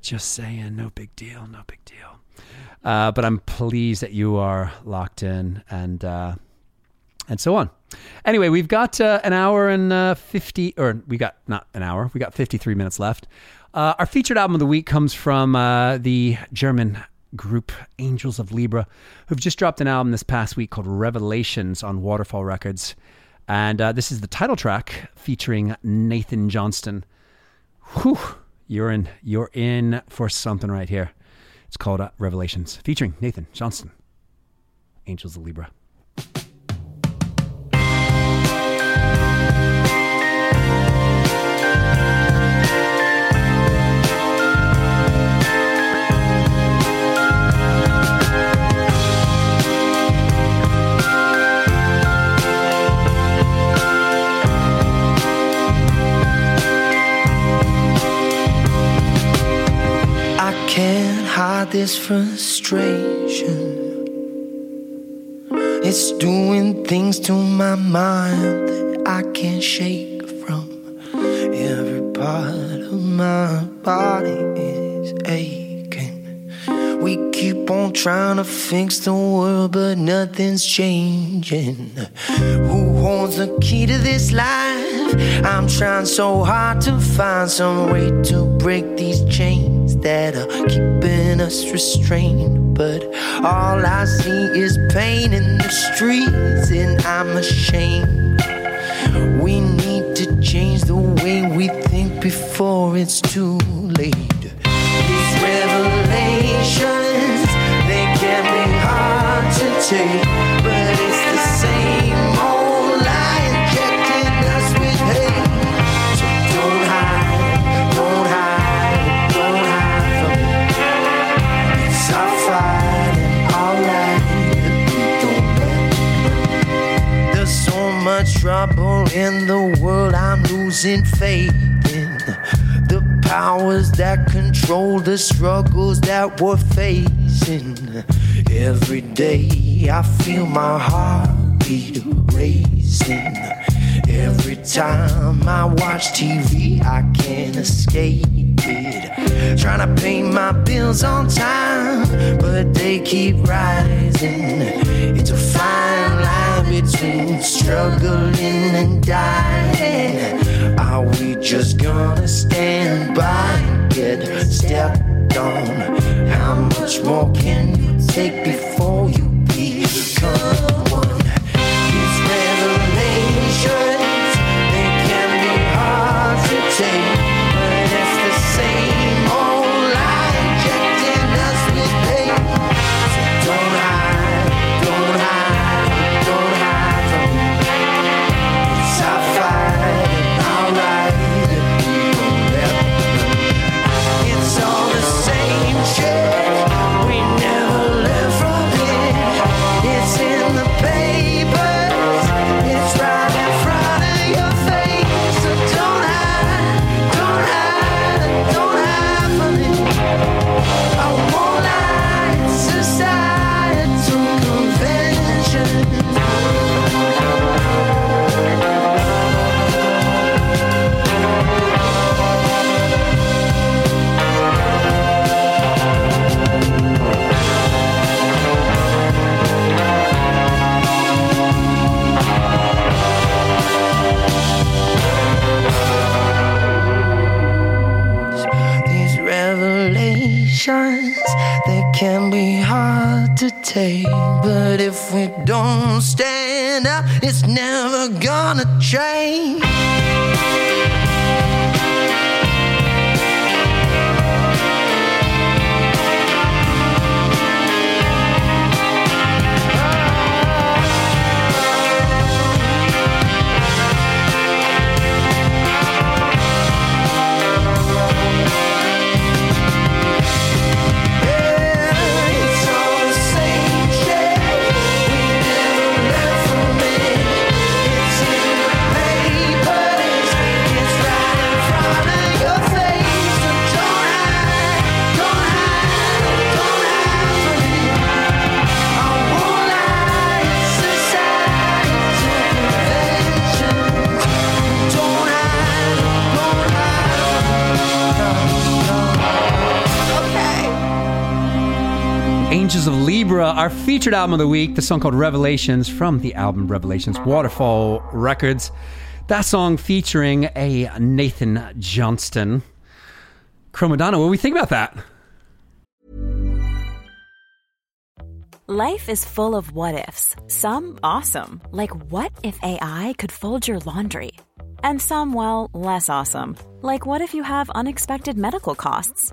Just saying, no big deal, no big deal. Uh, but I'm pleased that you are locked in and uh, and so on. Anyway, we've got uh, an hour and uh, 50, or we got not an hour, we got 53 minutes left. Uh, our featured album of the week comes from uh, the German group Angels of Libra, who've just dropped an album this past week called Revelations on Waterfall Records. And this is the title track featuring Nathan Johnston. Whew, you're in, you're in for something right here. It's called uh, Revelations, featuring Nathan Johnston. Angels of Libra. Can't this frustration. It's doing things to my mind that I can't shake from. Every part of my body is aching. We keep on trying to fix the world, but nothing's changing. Who holds the key to this life? I'm trying so hard to find some way to break these chains that are keeping us restrained. But all I see is pain in the streets, and I'm ashamed. We need to change the way we think before it's too late. In the world, I'm losing faith in the powers that control the struggles that we're facing. Every day I feel my heartbeat racing. Every time I watch TV, I can't escape it. Trying to pay my bills on time, but they keep rising. It's a fine between struggling and dying. Are we just gonna stand by and get stepped on? How much more can you take before you become take. But if we don't stand up, it's never gonna change. Libra, our featured album of the week, the song called Revelations from the album Revelations, Waterfall Records. That song featuring a Nathan Johnston. Chromodonna, what do we think about that? Life is full of what ifs. Some awesome, like what if AI could fold your laundry? And some, well, less awesome, like what if you have unexpected medical costs?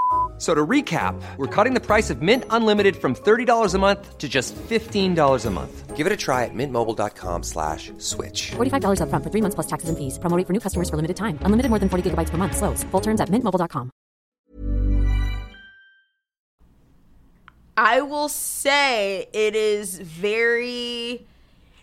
F- So to recap, we're cutting the price of Mint Unlimited from $30 a month to just $15 a month. Give it a try at mintmobile.com slash switch. $45 upfront for three months plus taxes and fees. Promo rate for new customers for limited time. Unlimited more than 40 gigabytes per month. Slows. Full terms at mintmobile.com. I will say it is very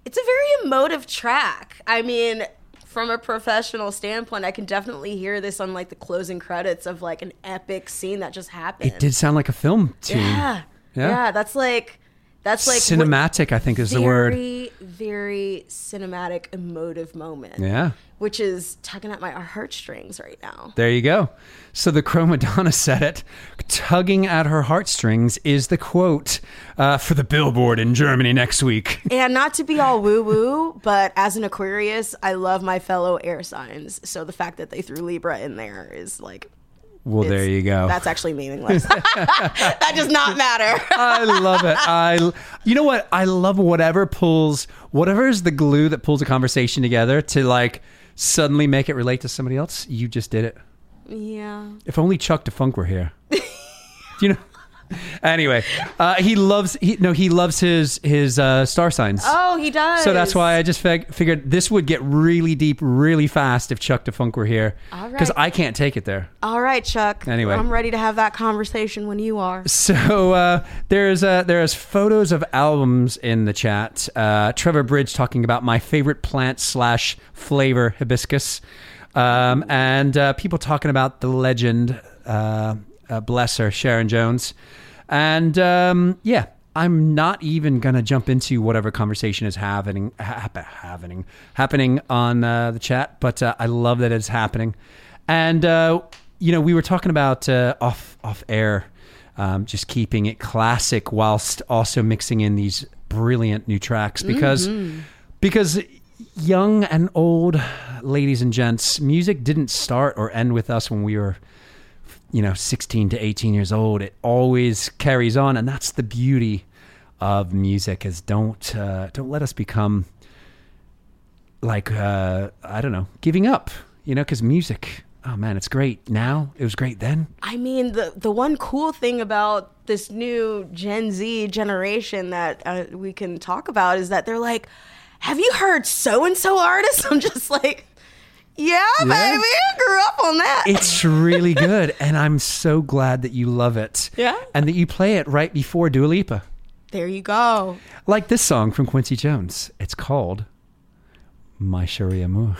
it's a very emotive track. I mean, from a professional standpoint, I can definitely hear this on like the closing credits of like an epic scene that just happened. It did sound like a film tune. Yeah. Yeah. Yeah, that's like that's like Cinematic, I think, is the word. Very, very cinematic, emotive moment. Yeah. Which is tugging at my heartstrings right now. There you go. So the Chromadonna said it. Tugging at her heartstrings is the quote uh, for the billboard in Germany next week. And not to be all woo woo, but as an Aquarius, I love my fellow air signs. So the fact that they threw Libra in there is like, Well, there you go. that's actually meaningless. that does not matter. I love it. I, you know what? I love whatever pulls, whatever is the glue that pulls a conversation together to like suddenly make it relate to somebody else. You just did it. yeah. If only Chuck DeFunk were here. Do you know? Anyway, uh, he loves he no he loves his his uh, star signs. Oh, he does. So that's why I just fig- figured this would get really deep, really fast if Chuck DeFunk were here. All Because right. I can't take it there. All right, Chuck. Anyway. I'm ready to have that conversation when you are. So uh, there's uh, there's photos of albums in the chat. Uh, Trevor Bridge talking about my favorite plant slash flavor hibiscus, um, and uh, people talking about the legend, uh, bless her, Sharon Jones, and um, yeah. I'm not even gonna jump into whatever conversation is happening, hap- happening, happening on uh, the chat, but uh, I love that it's happening. And uh, you know, we were talking about uh, off off air um, just keeping it classic whilst also mixing in these brilliant new tracks because Mhm. because young and old ladies and gents music didn't start or end with us when we were you know 16 to 18 years old it always carries on and that's the beauty of music is don't uh, don't let us become like uh, i don't know giving up you know because music oh man it's great now it was great then I mean, the the one cool thing about this new Gen Z generation that uh, we can talk about is that they're like, "Have you heard so and so artist?" I'm just like, "Yeah, Yeah. baby, I grew up on that." It's really good, and I'm so glad that you love it. Yeah. and that you play it right before Dua Lipa, there you go. like this song from Quincy Jones. It's called "My Chérie Amour."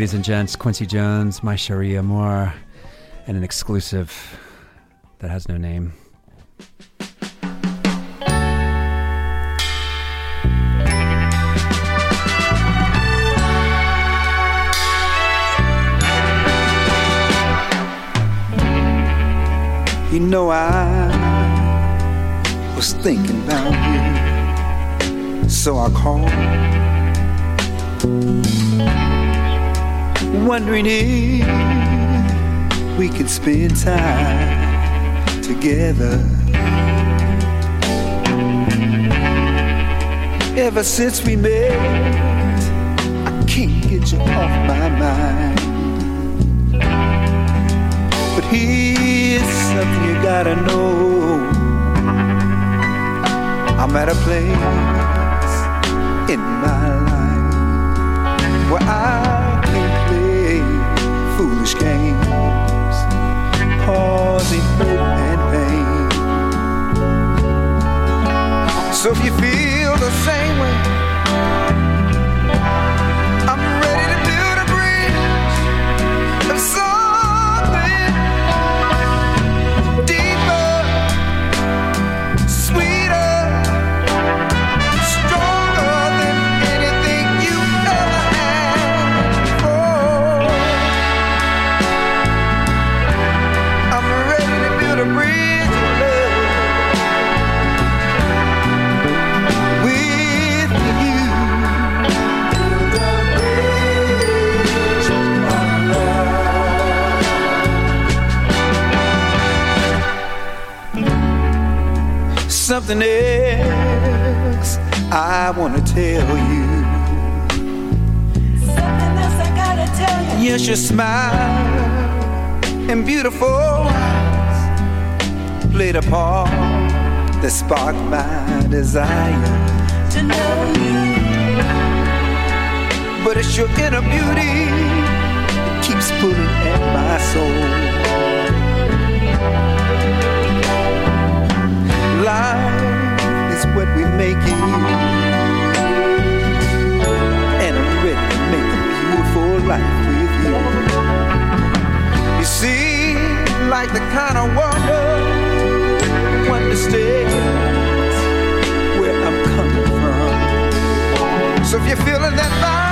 Ladies and gents, Quincy Jones, My Chérie Amour, and an exclusive that has no name. You know I was thinking about you, so I called, wondering if we could spend time together. Ever since we met, I can't get you off my mind. But here's something you gotta know. I'm at a place in my life where I foolish games, causing hurt and pain. So if you feel the same way, Something else I want to tell you. Something else I gotta tell you. Yes, your smile and beautiful eyes played a part that sparked my desire to know you. But it's your inner beauty that keeps pulling at my soul. It. And I'm ready to make a beautiful life with you. You see, like the kind of wonder who understands where I'm coming from. So if you're feeling that vibe,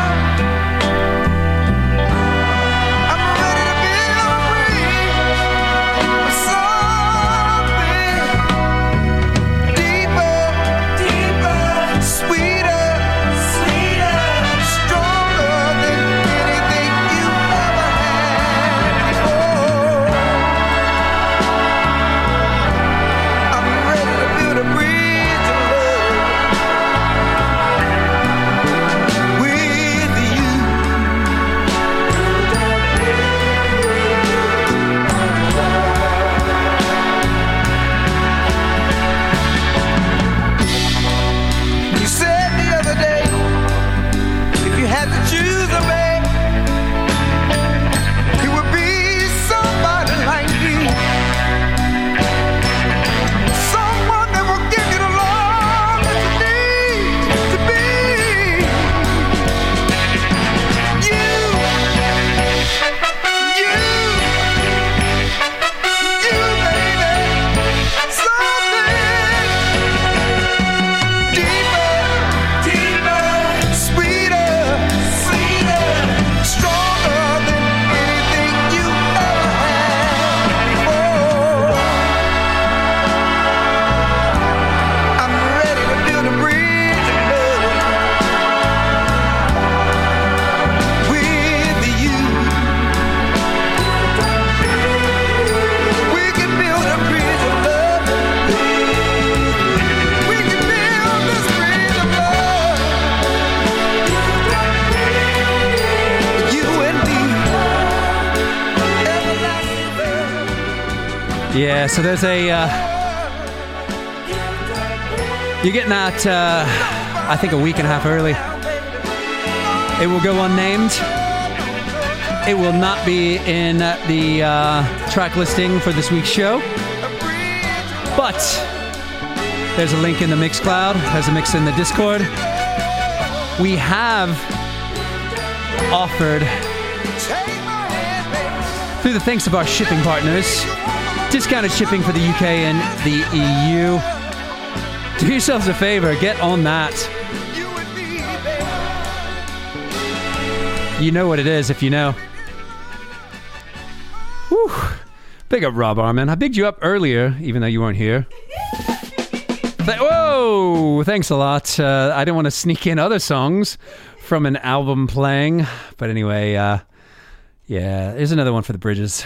so there's a. Uh, you're getting that, uh, I think, a week and a half early. It will go unnamed. It will not be in the uh, track listing for this week's show. But there's a link in the Mixcloud, there's a mix in the Discord. We have offered. Through the thanks of our shipping partners, discounted shipping for the UK and the EU. Do yourselves a favor, get on that. You know what it is if you know. Whew. Big up Rob Arman. I bigged you up earlier, even though you weren't here. Th- Whoa! Thanks a lot. Uh, I didn't want to sneak in other songs from an album playing, but anyway, uh, yeah, here's another one for the bridges.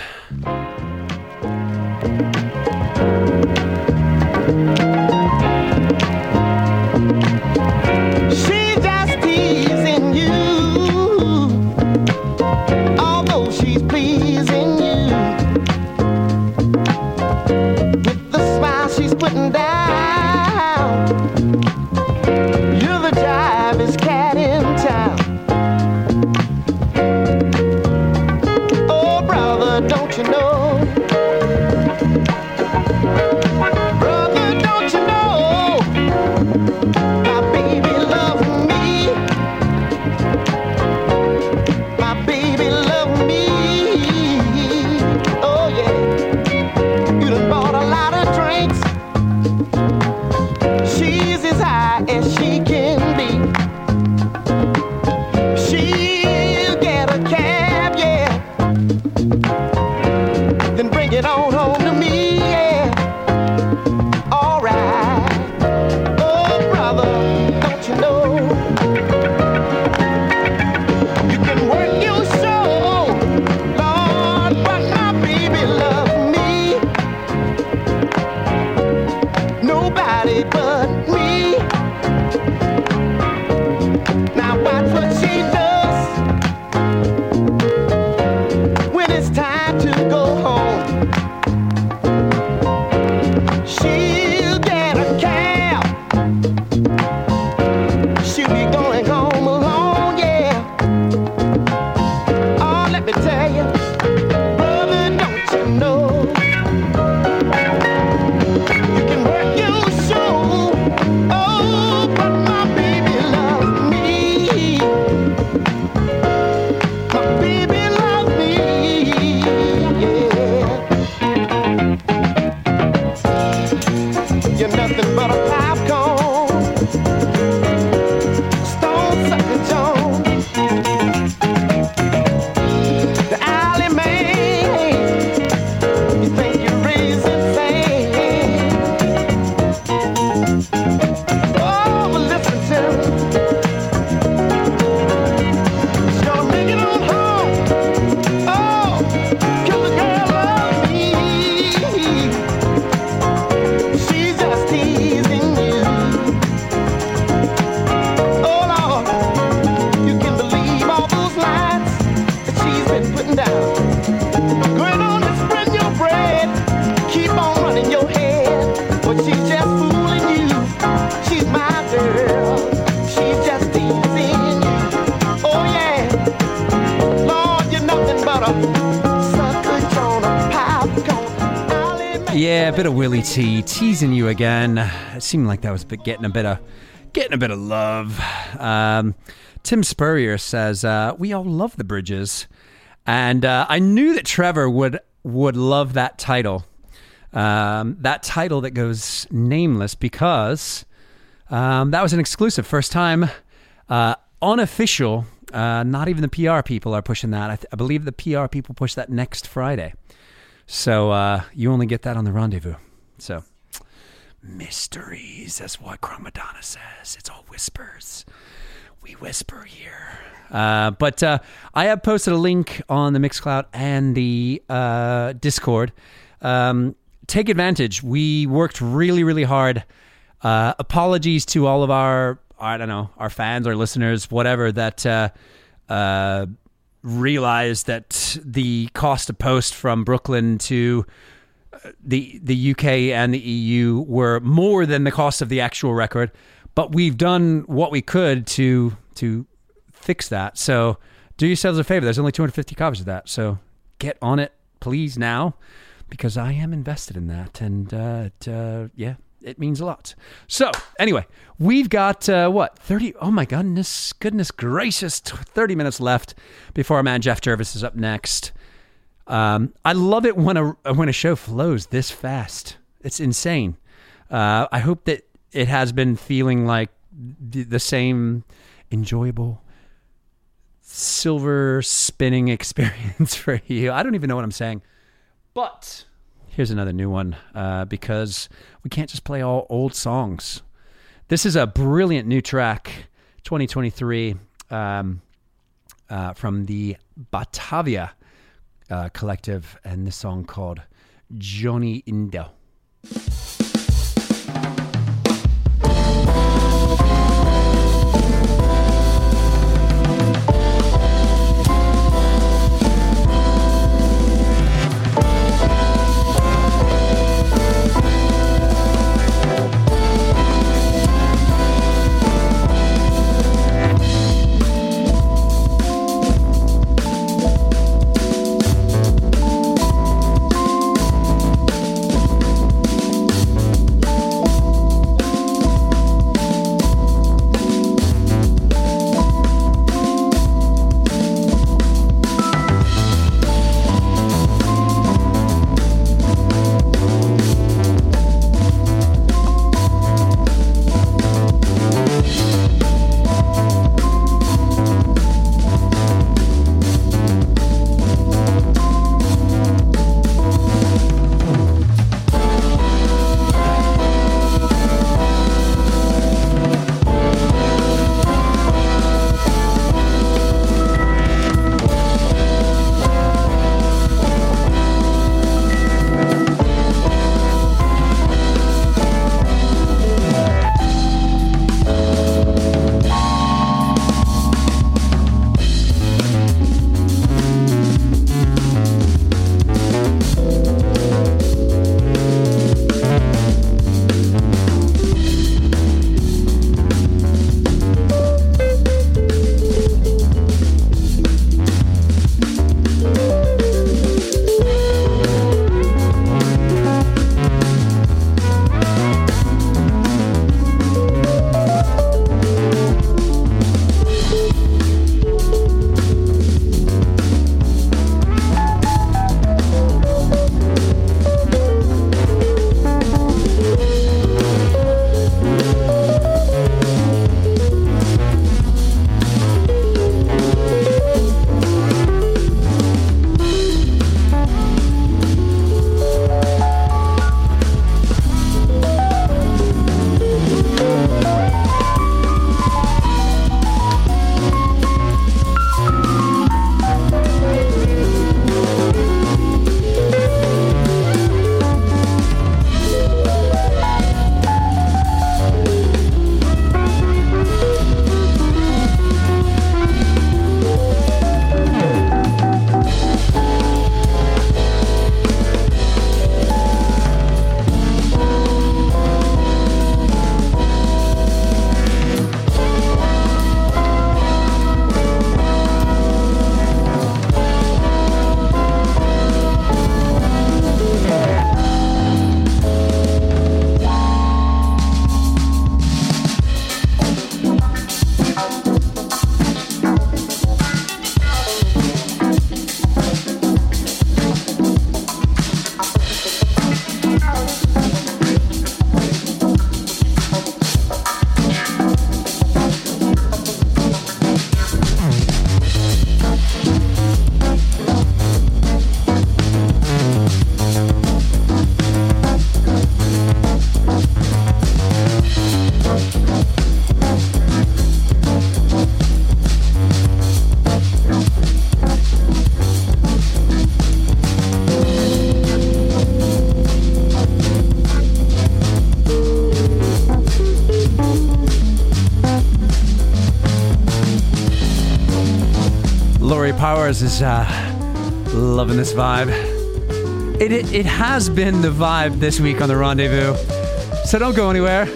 Willie T teasing you again. It seemed like that was getting a bit of getting a bit of love. Um, Tim Spurrier says uh, we all love the bridges, and uh, I knew that Trevor would would love that title. Um, that title that goes nameless because um, that was an exclusive, first time, uh, unofficial. Uh, not even the PR people are pushing that. I, th- I believe the PR people push that next Friday. So uh, you only get that on the rendezvous. So mysteries. That's what Chromadonna says. It's all whispers. We whisper here. Uh, but uh, I have posted a link on the Mixcloud and the uh, Discord. Um, take advantage. We worked really, really hard. Uh, apologies to all of our, I don't know, our fans, our listeners, whatever, that uh, uh, realized that the cost of post from Brooklyn to the the UK and the EU were more than the cost of the actual record, but we've done what we could to to fix that. So do yourselves a favor. There's only 250 copies of that, so get on it, please now, because I am invested in that. And uh, it, uh, yeah, it means a lot. So, anyway, we've got uh, what thirty? Oh my goodness, goodness gracious, thirty minutes left before our man Jeff Jervis is up next. Um, I love it when a when a show flows this fast. It's insane. Uh, I hope that it has been feeling like the, the same enjoyable silver spinning experience for you. I don't even know what I'm saying, but here's another new one uh, because we can't just play all old songs. This is a brilliant new track, 2023, um, uh, from the Batavia uh, collective, and this song called Johnny Indo. Powers is uh, loving this vibe. It, it, it has been the vibe this week on the rendezvous. So don't go anywhere.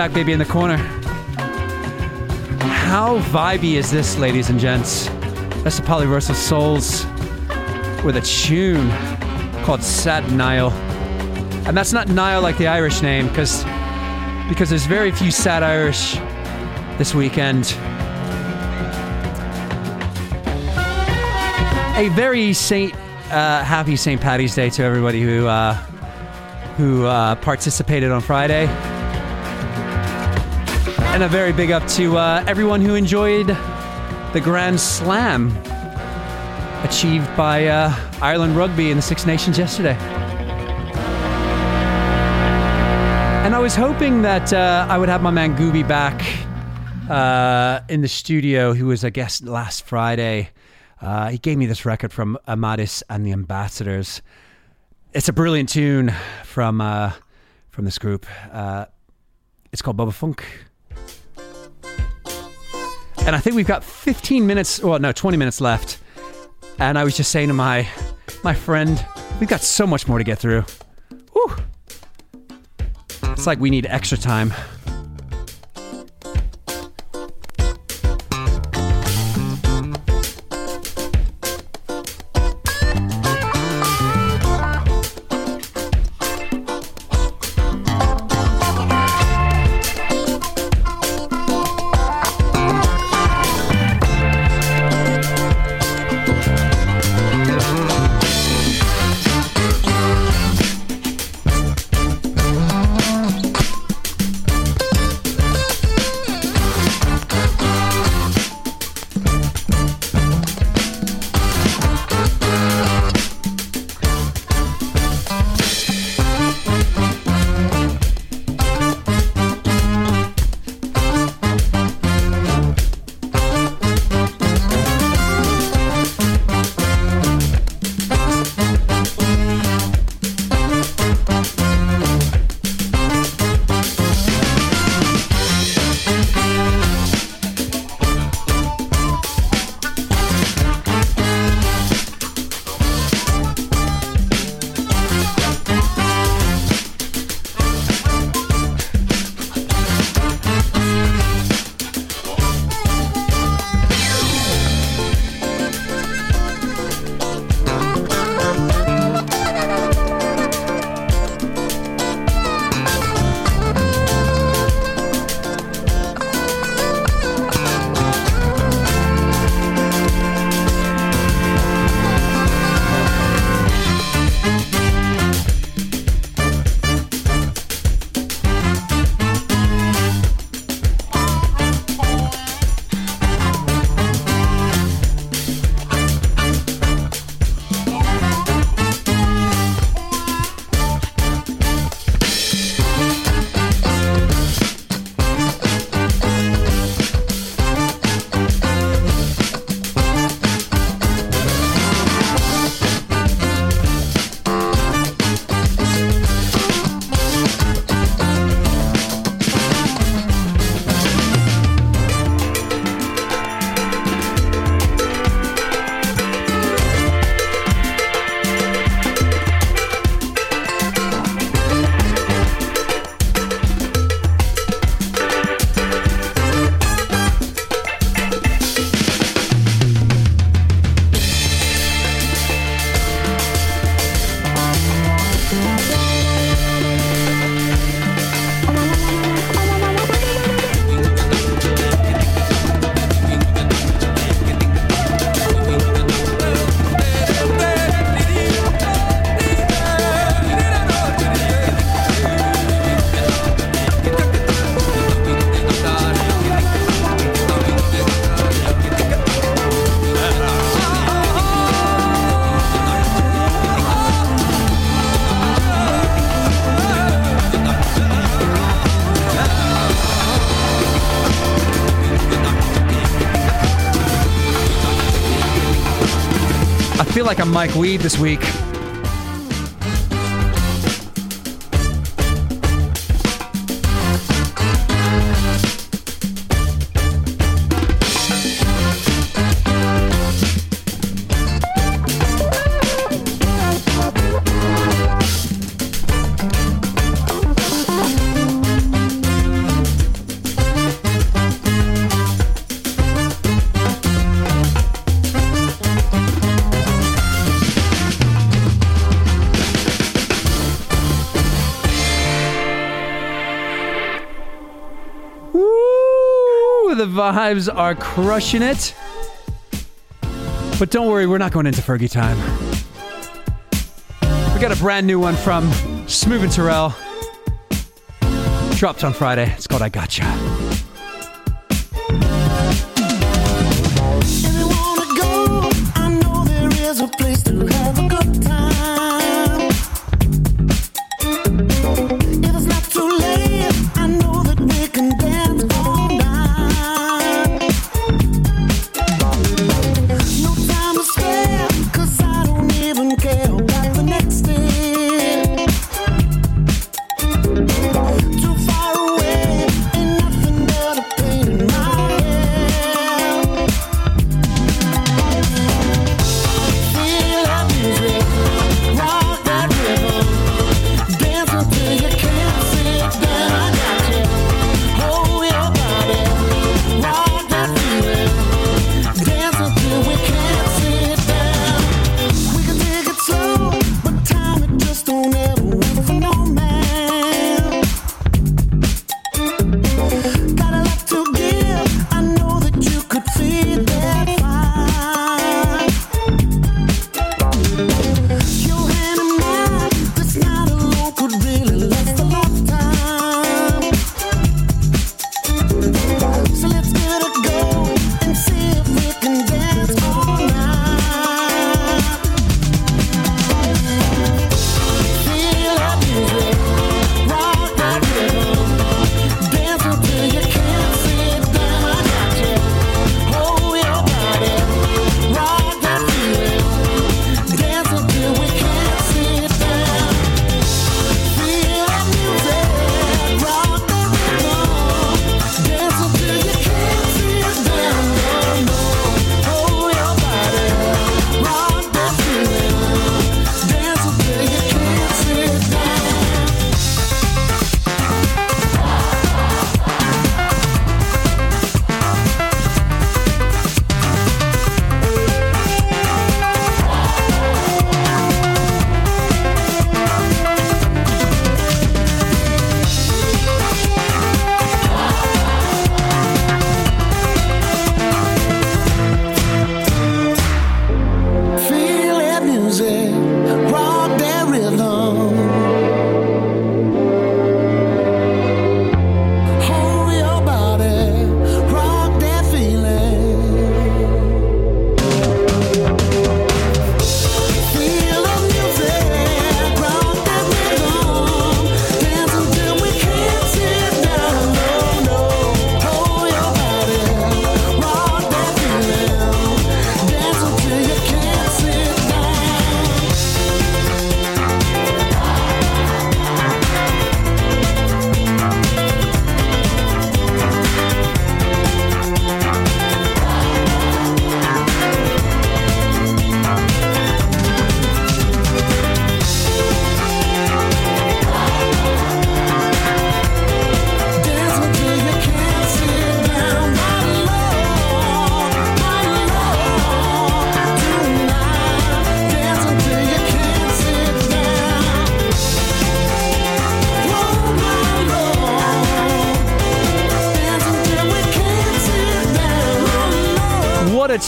Back, baby, in the corner. How vibey is this, ladies and gents? That's the Polyversal Souls with a tune called Sad Nile. And that's not Nile like the Irish name, because because there's very few sad Irish this weekend. A very Saint, uh, happy St. Patty's Day to everybody who uh, who uh, participated on Friday, and a very big up to uh, everyone who enjoyed the Grand Slam achieved by uh, Ireland Rugby in the Six Nations yesterday. And I was hoping that uh, I would have my man Gooby back uh, in the studio, who was a guest last Friday. Uh, he gave me this record from Amadis and the Ambassadors. It's a brilliant tune from uh, from this group. Uh, it's called Bubba Funk. And I think we've got 15 minutes, well, no, 20 minutes left. And I was just saying to my my friend, we've got so much more to get through. Whew. It's like we need extra time. Mike Weed this week. Hives are crushing it. But don't worry, we're not going into Fergie time. We got a brand new one from Smoovin' and Turrell. Dropped on Friday. It's called I Gotcha.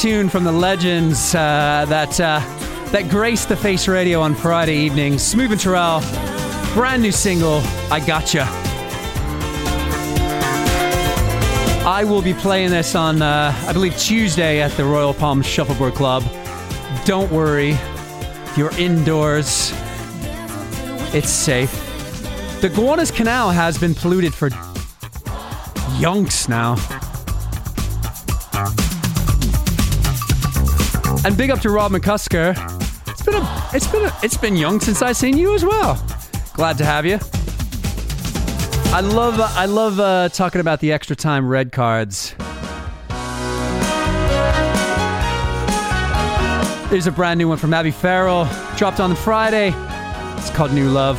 tune from the legends uh, that uh, that graced the Face Radio on Friday evening. Smoove and Turrell, brand new single, I Gotcha. I will be playing this on, uh, I believe, Tuesday at the Royal Palm Shuffleboard Club. Don't worry, you're indoors, it's safe. The Gowanus Canal has been polluted for yonks now. And big up to Rob McCusker. It's been a, it's been a, it's been young since I seen you as well. Glad to have you. I love, I love uh, talking about the extra time red cards. There's a brand new one from Abi Farrell, dropped on Friday. It's called New Love.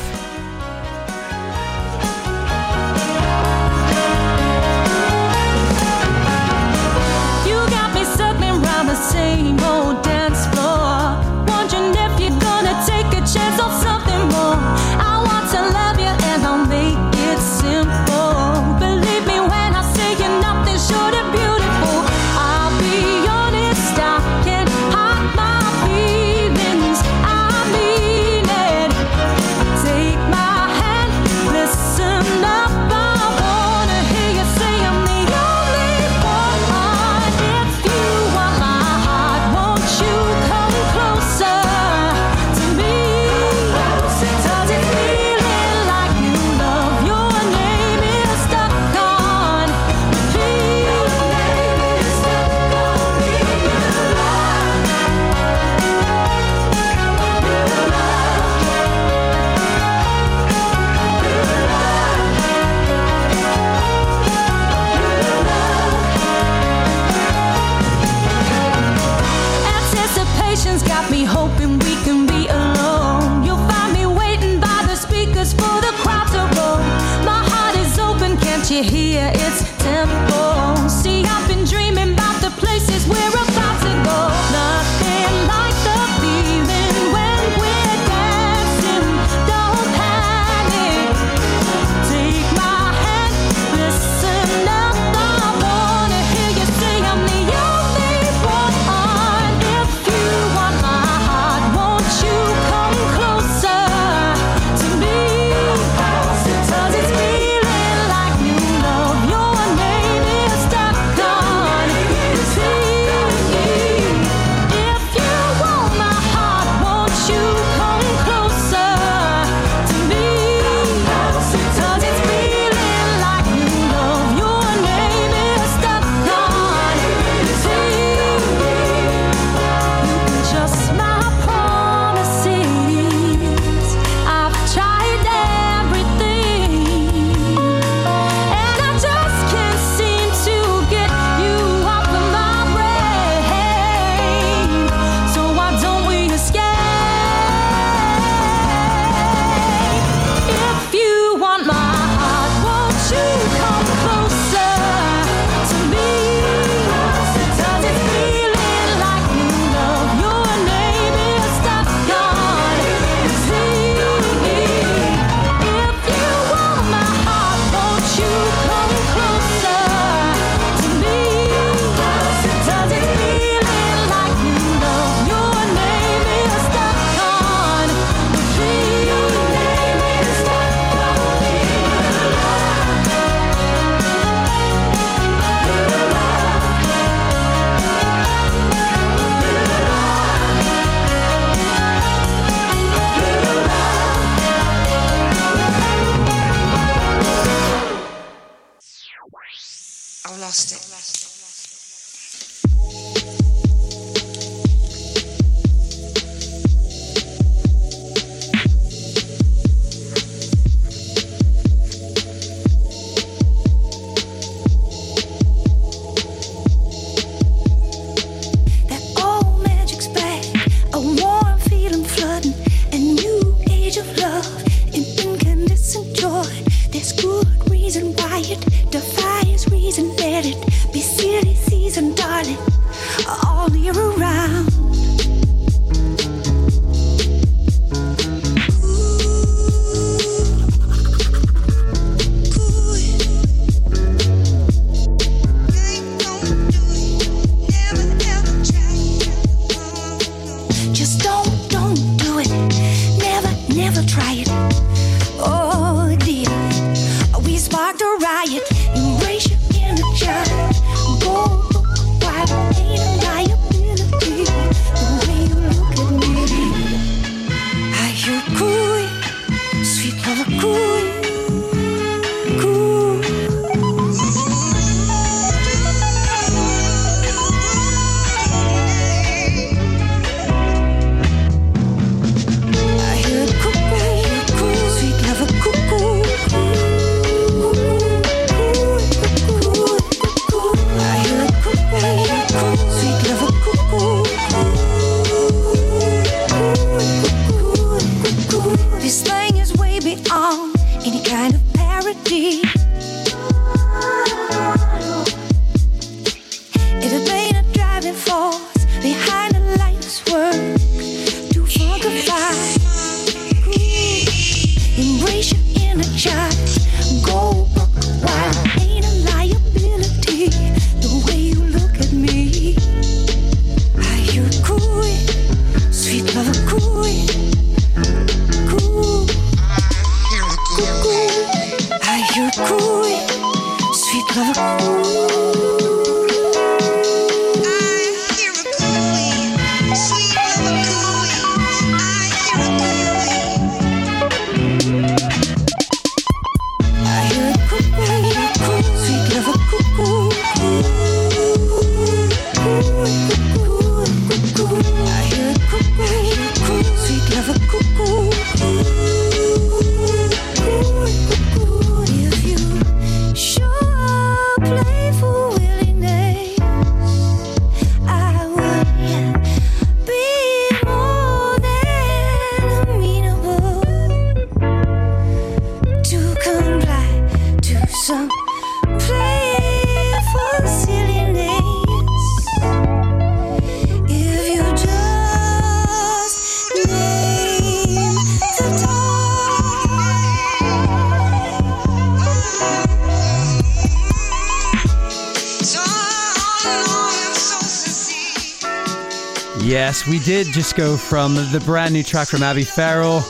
Did just go from the brand new track from Abi Farrell.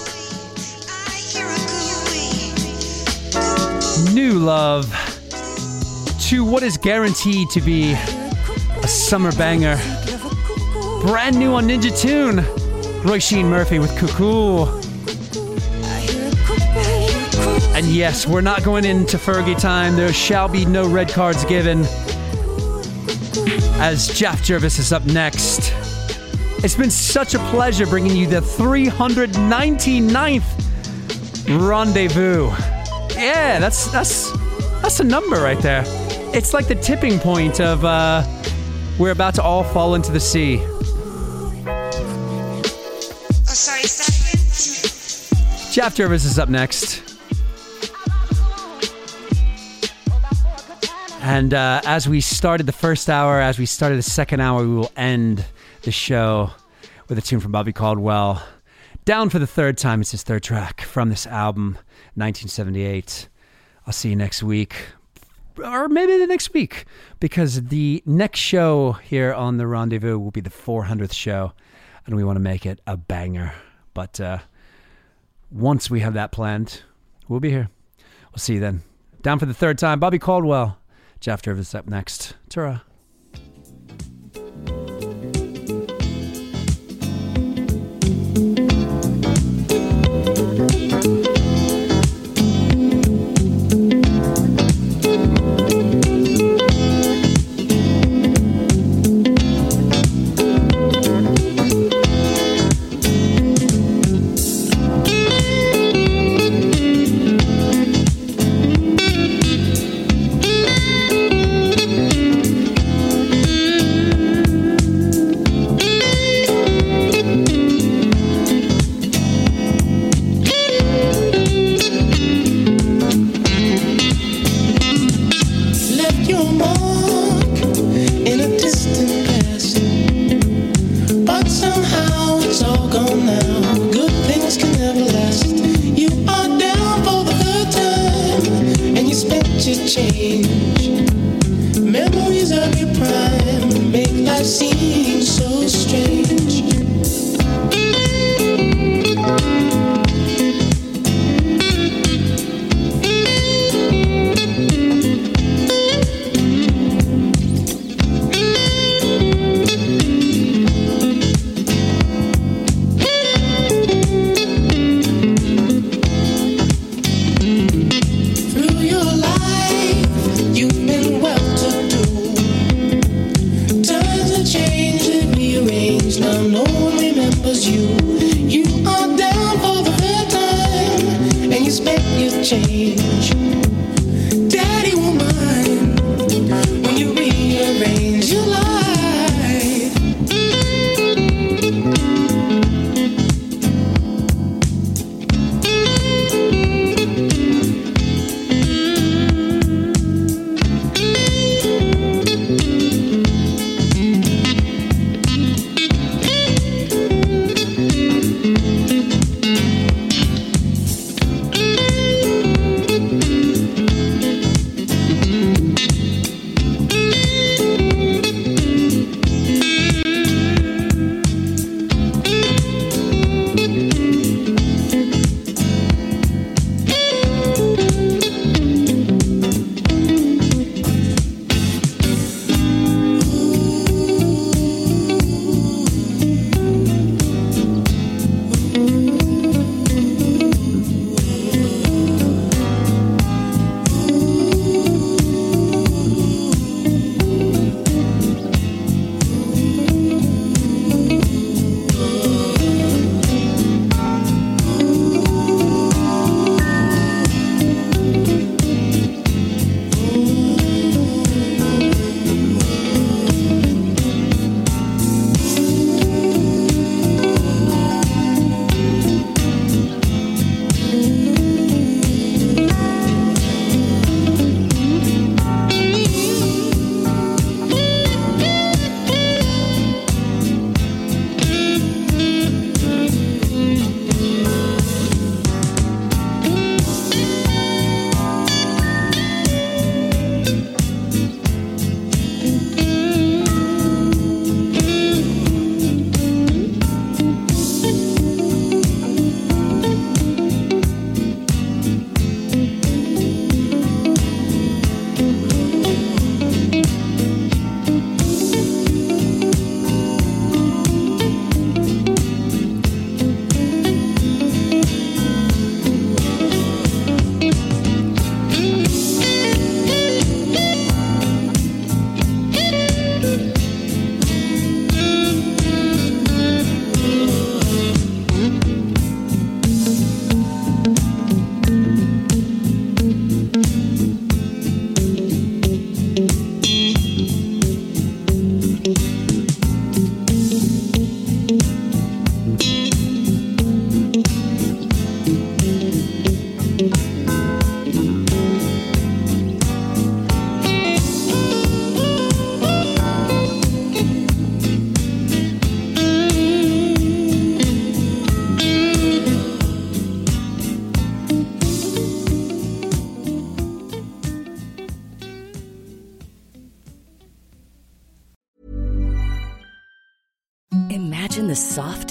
New Love to what is guaranteed to be a summer banger. Brand new on Ninja Tune. Róisín Murphy with Cuckoo. And yes, we're not going into Fergie time. There shall be no red cards given. As Jeff Jervis is up next. It's been such a pleasure bringing you the 399th rendezvous. Yeah, that's that's that's a number right there. It's like the tipping point of uh, we're about to all fall into the sea. Oh, sorry, Jeff Jervis is up next. And uh, as we started the first hour, as we started the second hour, we will end the show with a tune from Bobby Caldwell. Down for the third time, it's his third track from this album, 1978. I'll see you next week, or maybe the next week, because the next show here on the Rendezvous will be the 400th show, and we want to make it a banger. But uh, once we have that planned, we'll be here. We'll see you then. Down for the third time, Bobby Caldwell. Jeff Jervis up next. Ta change.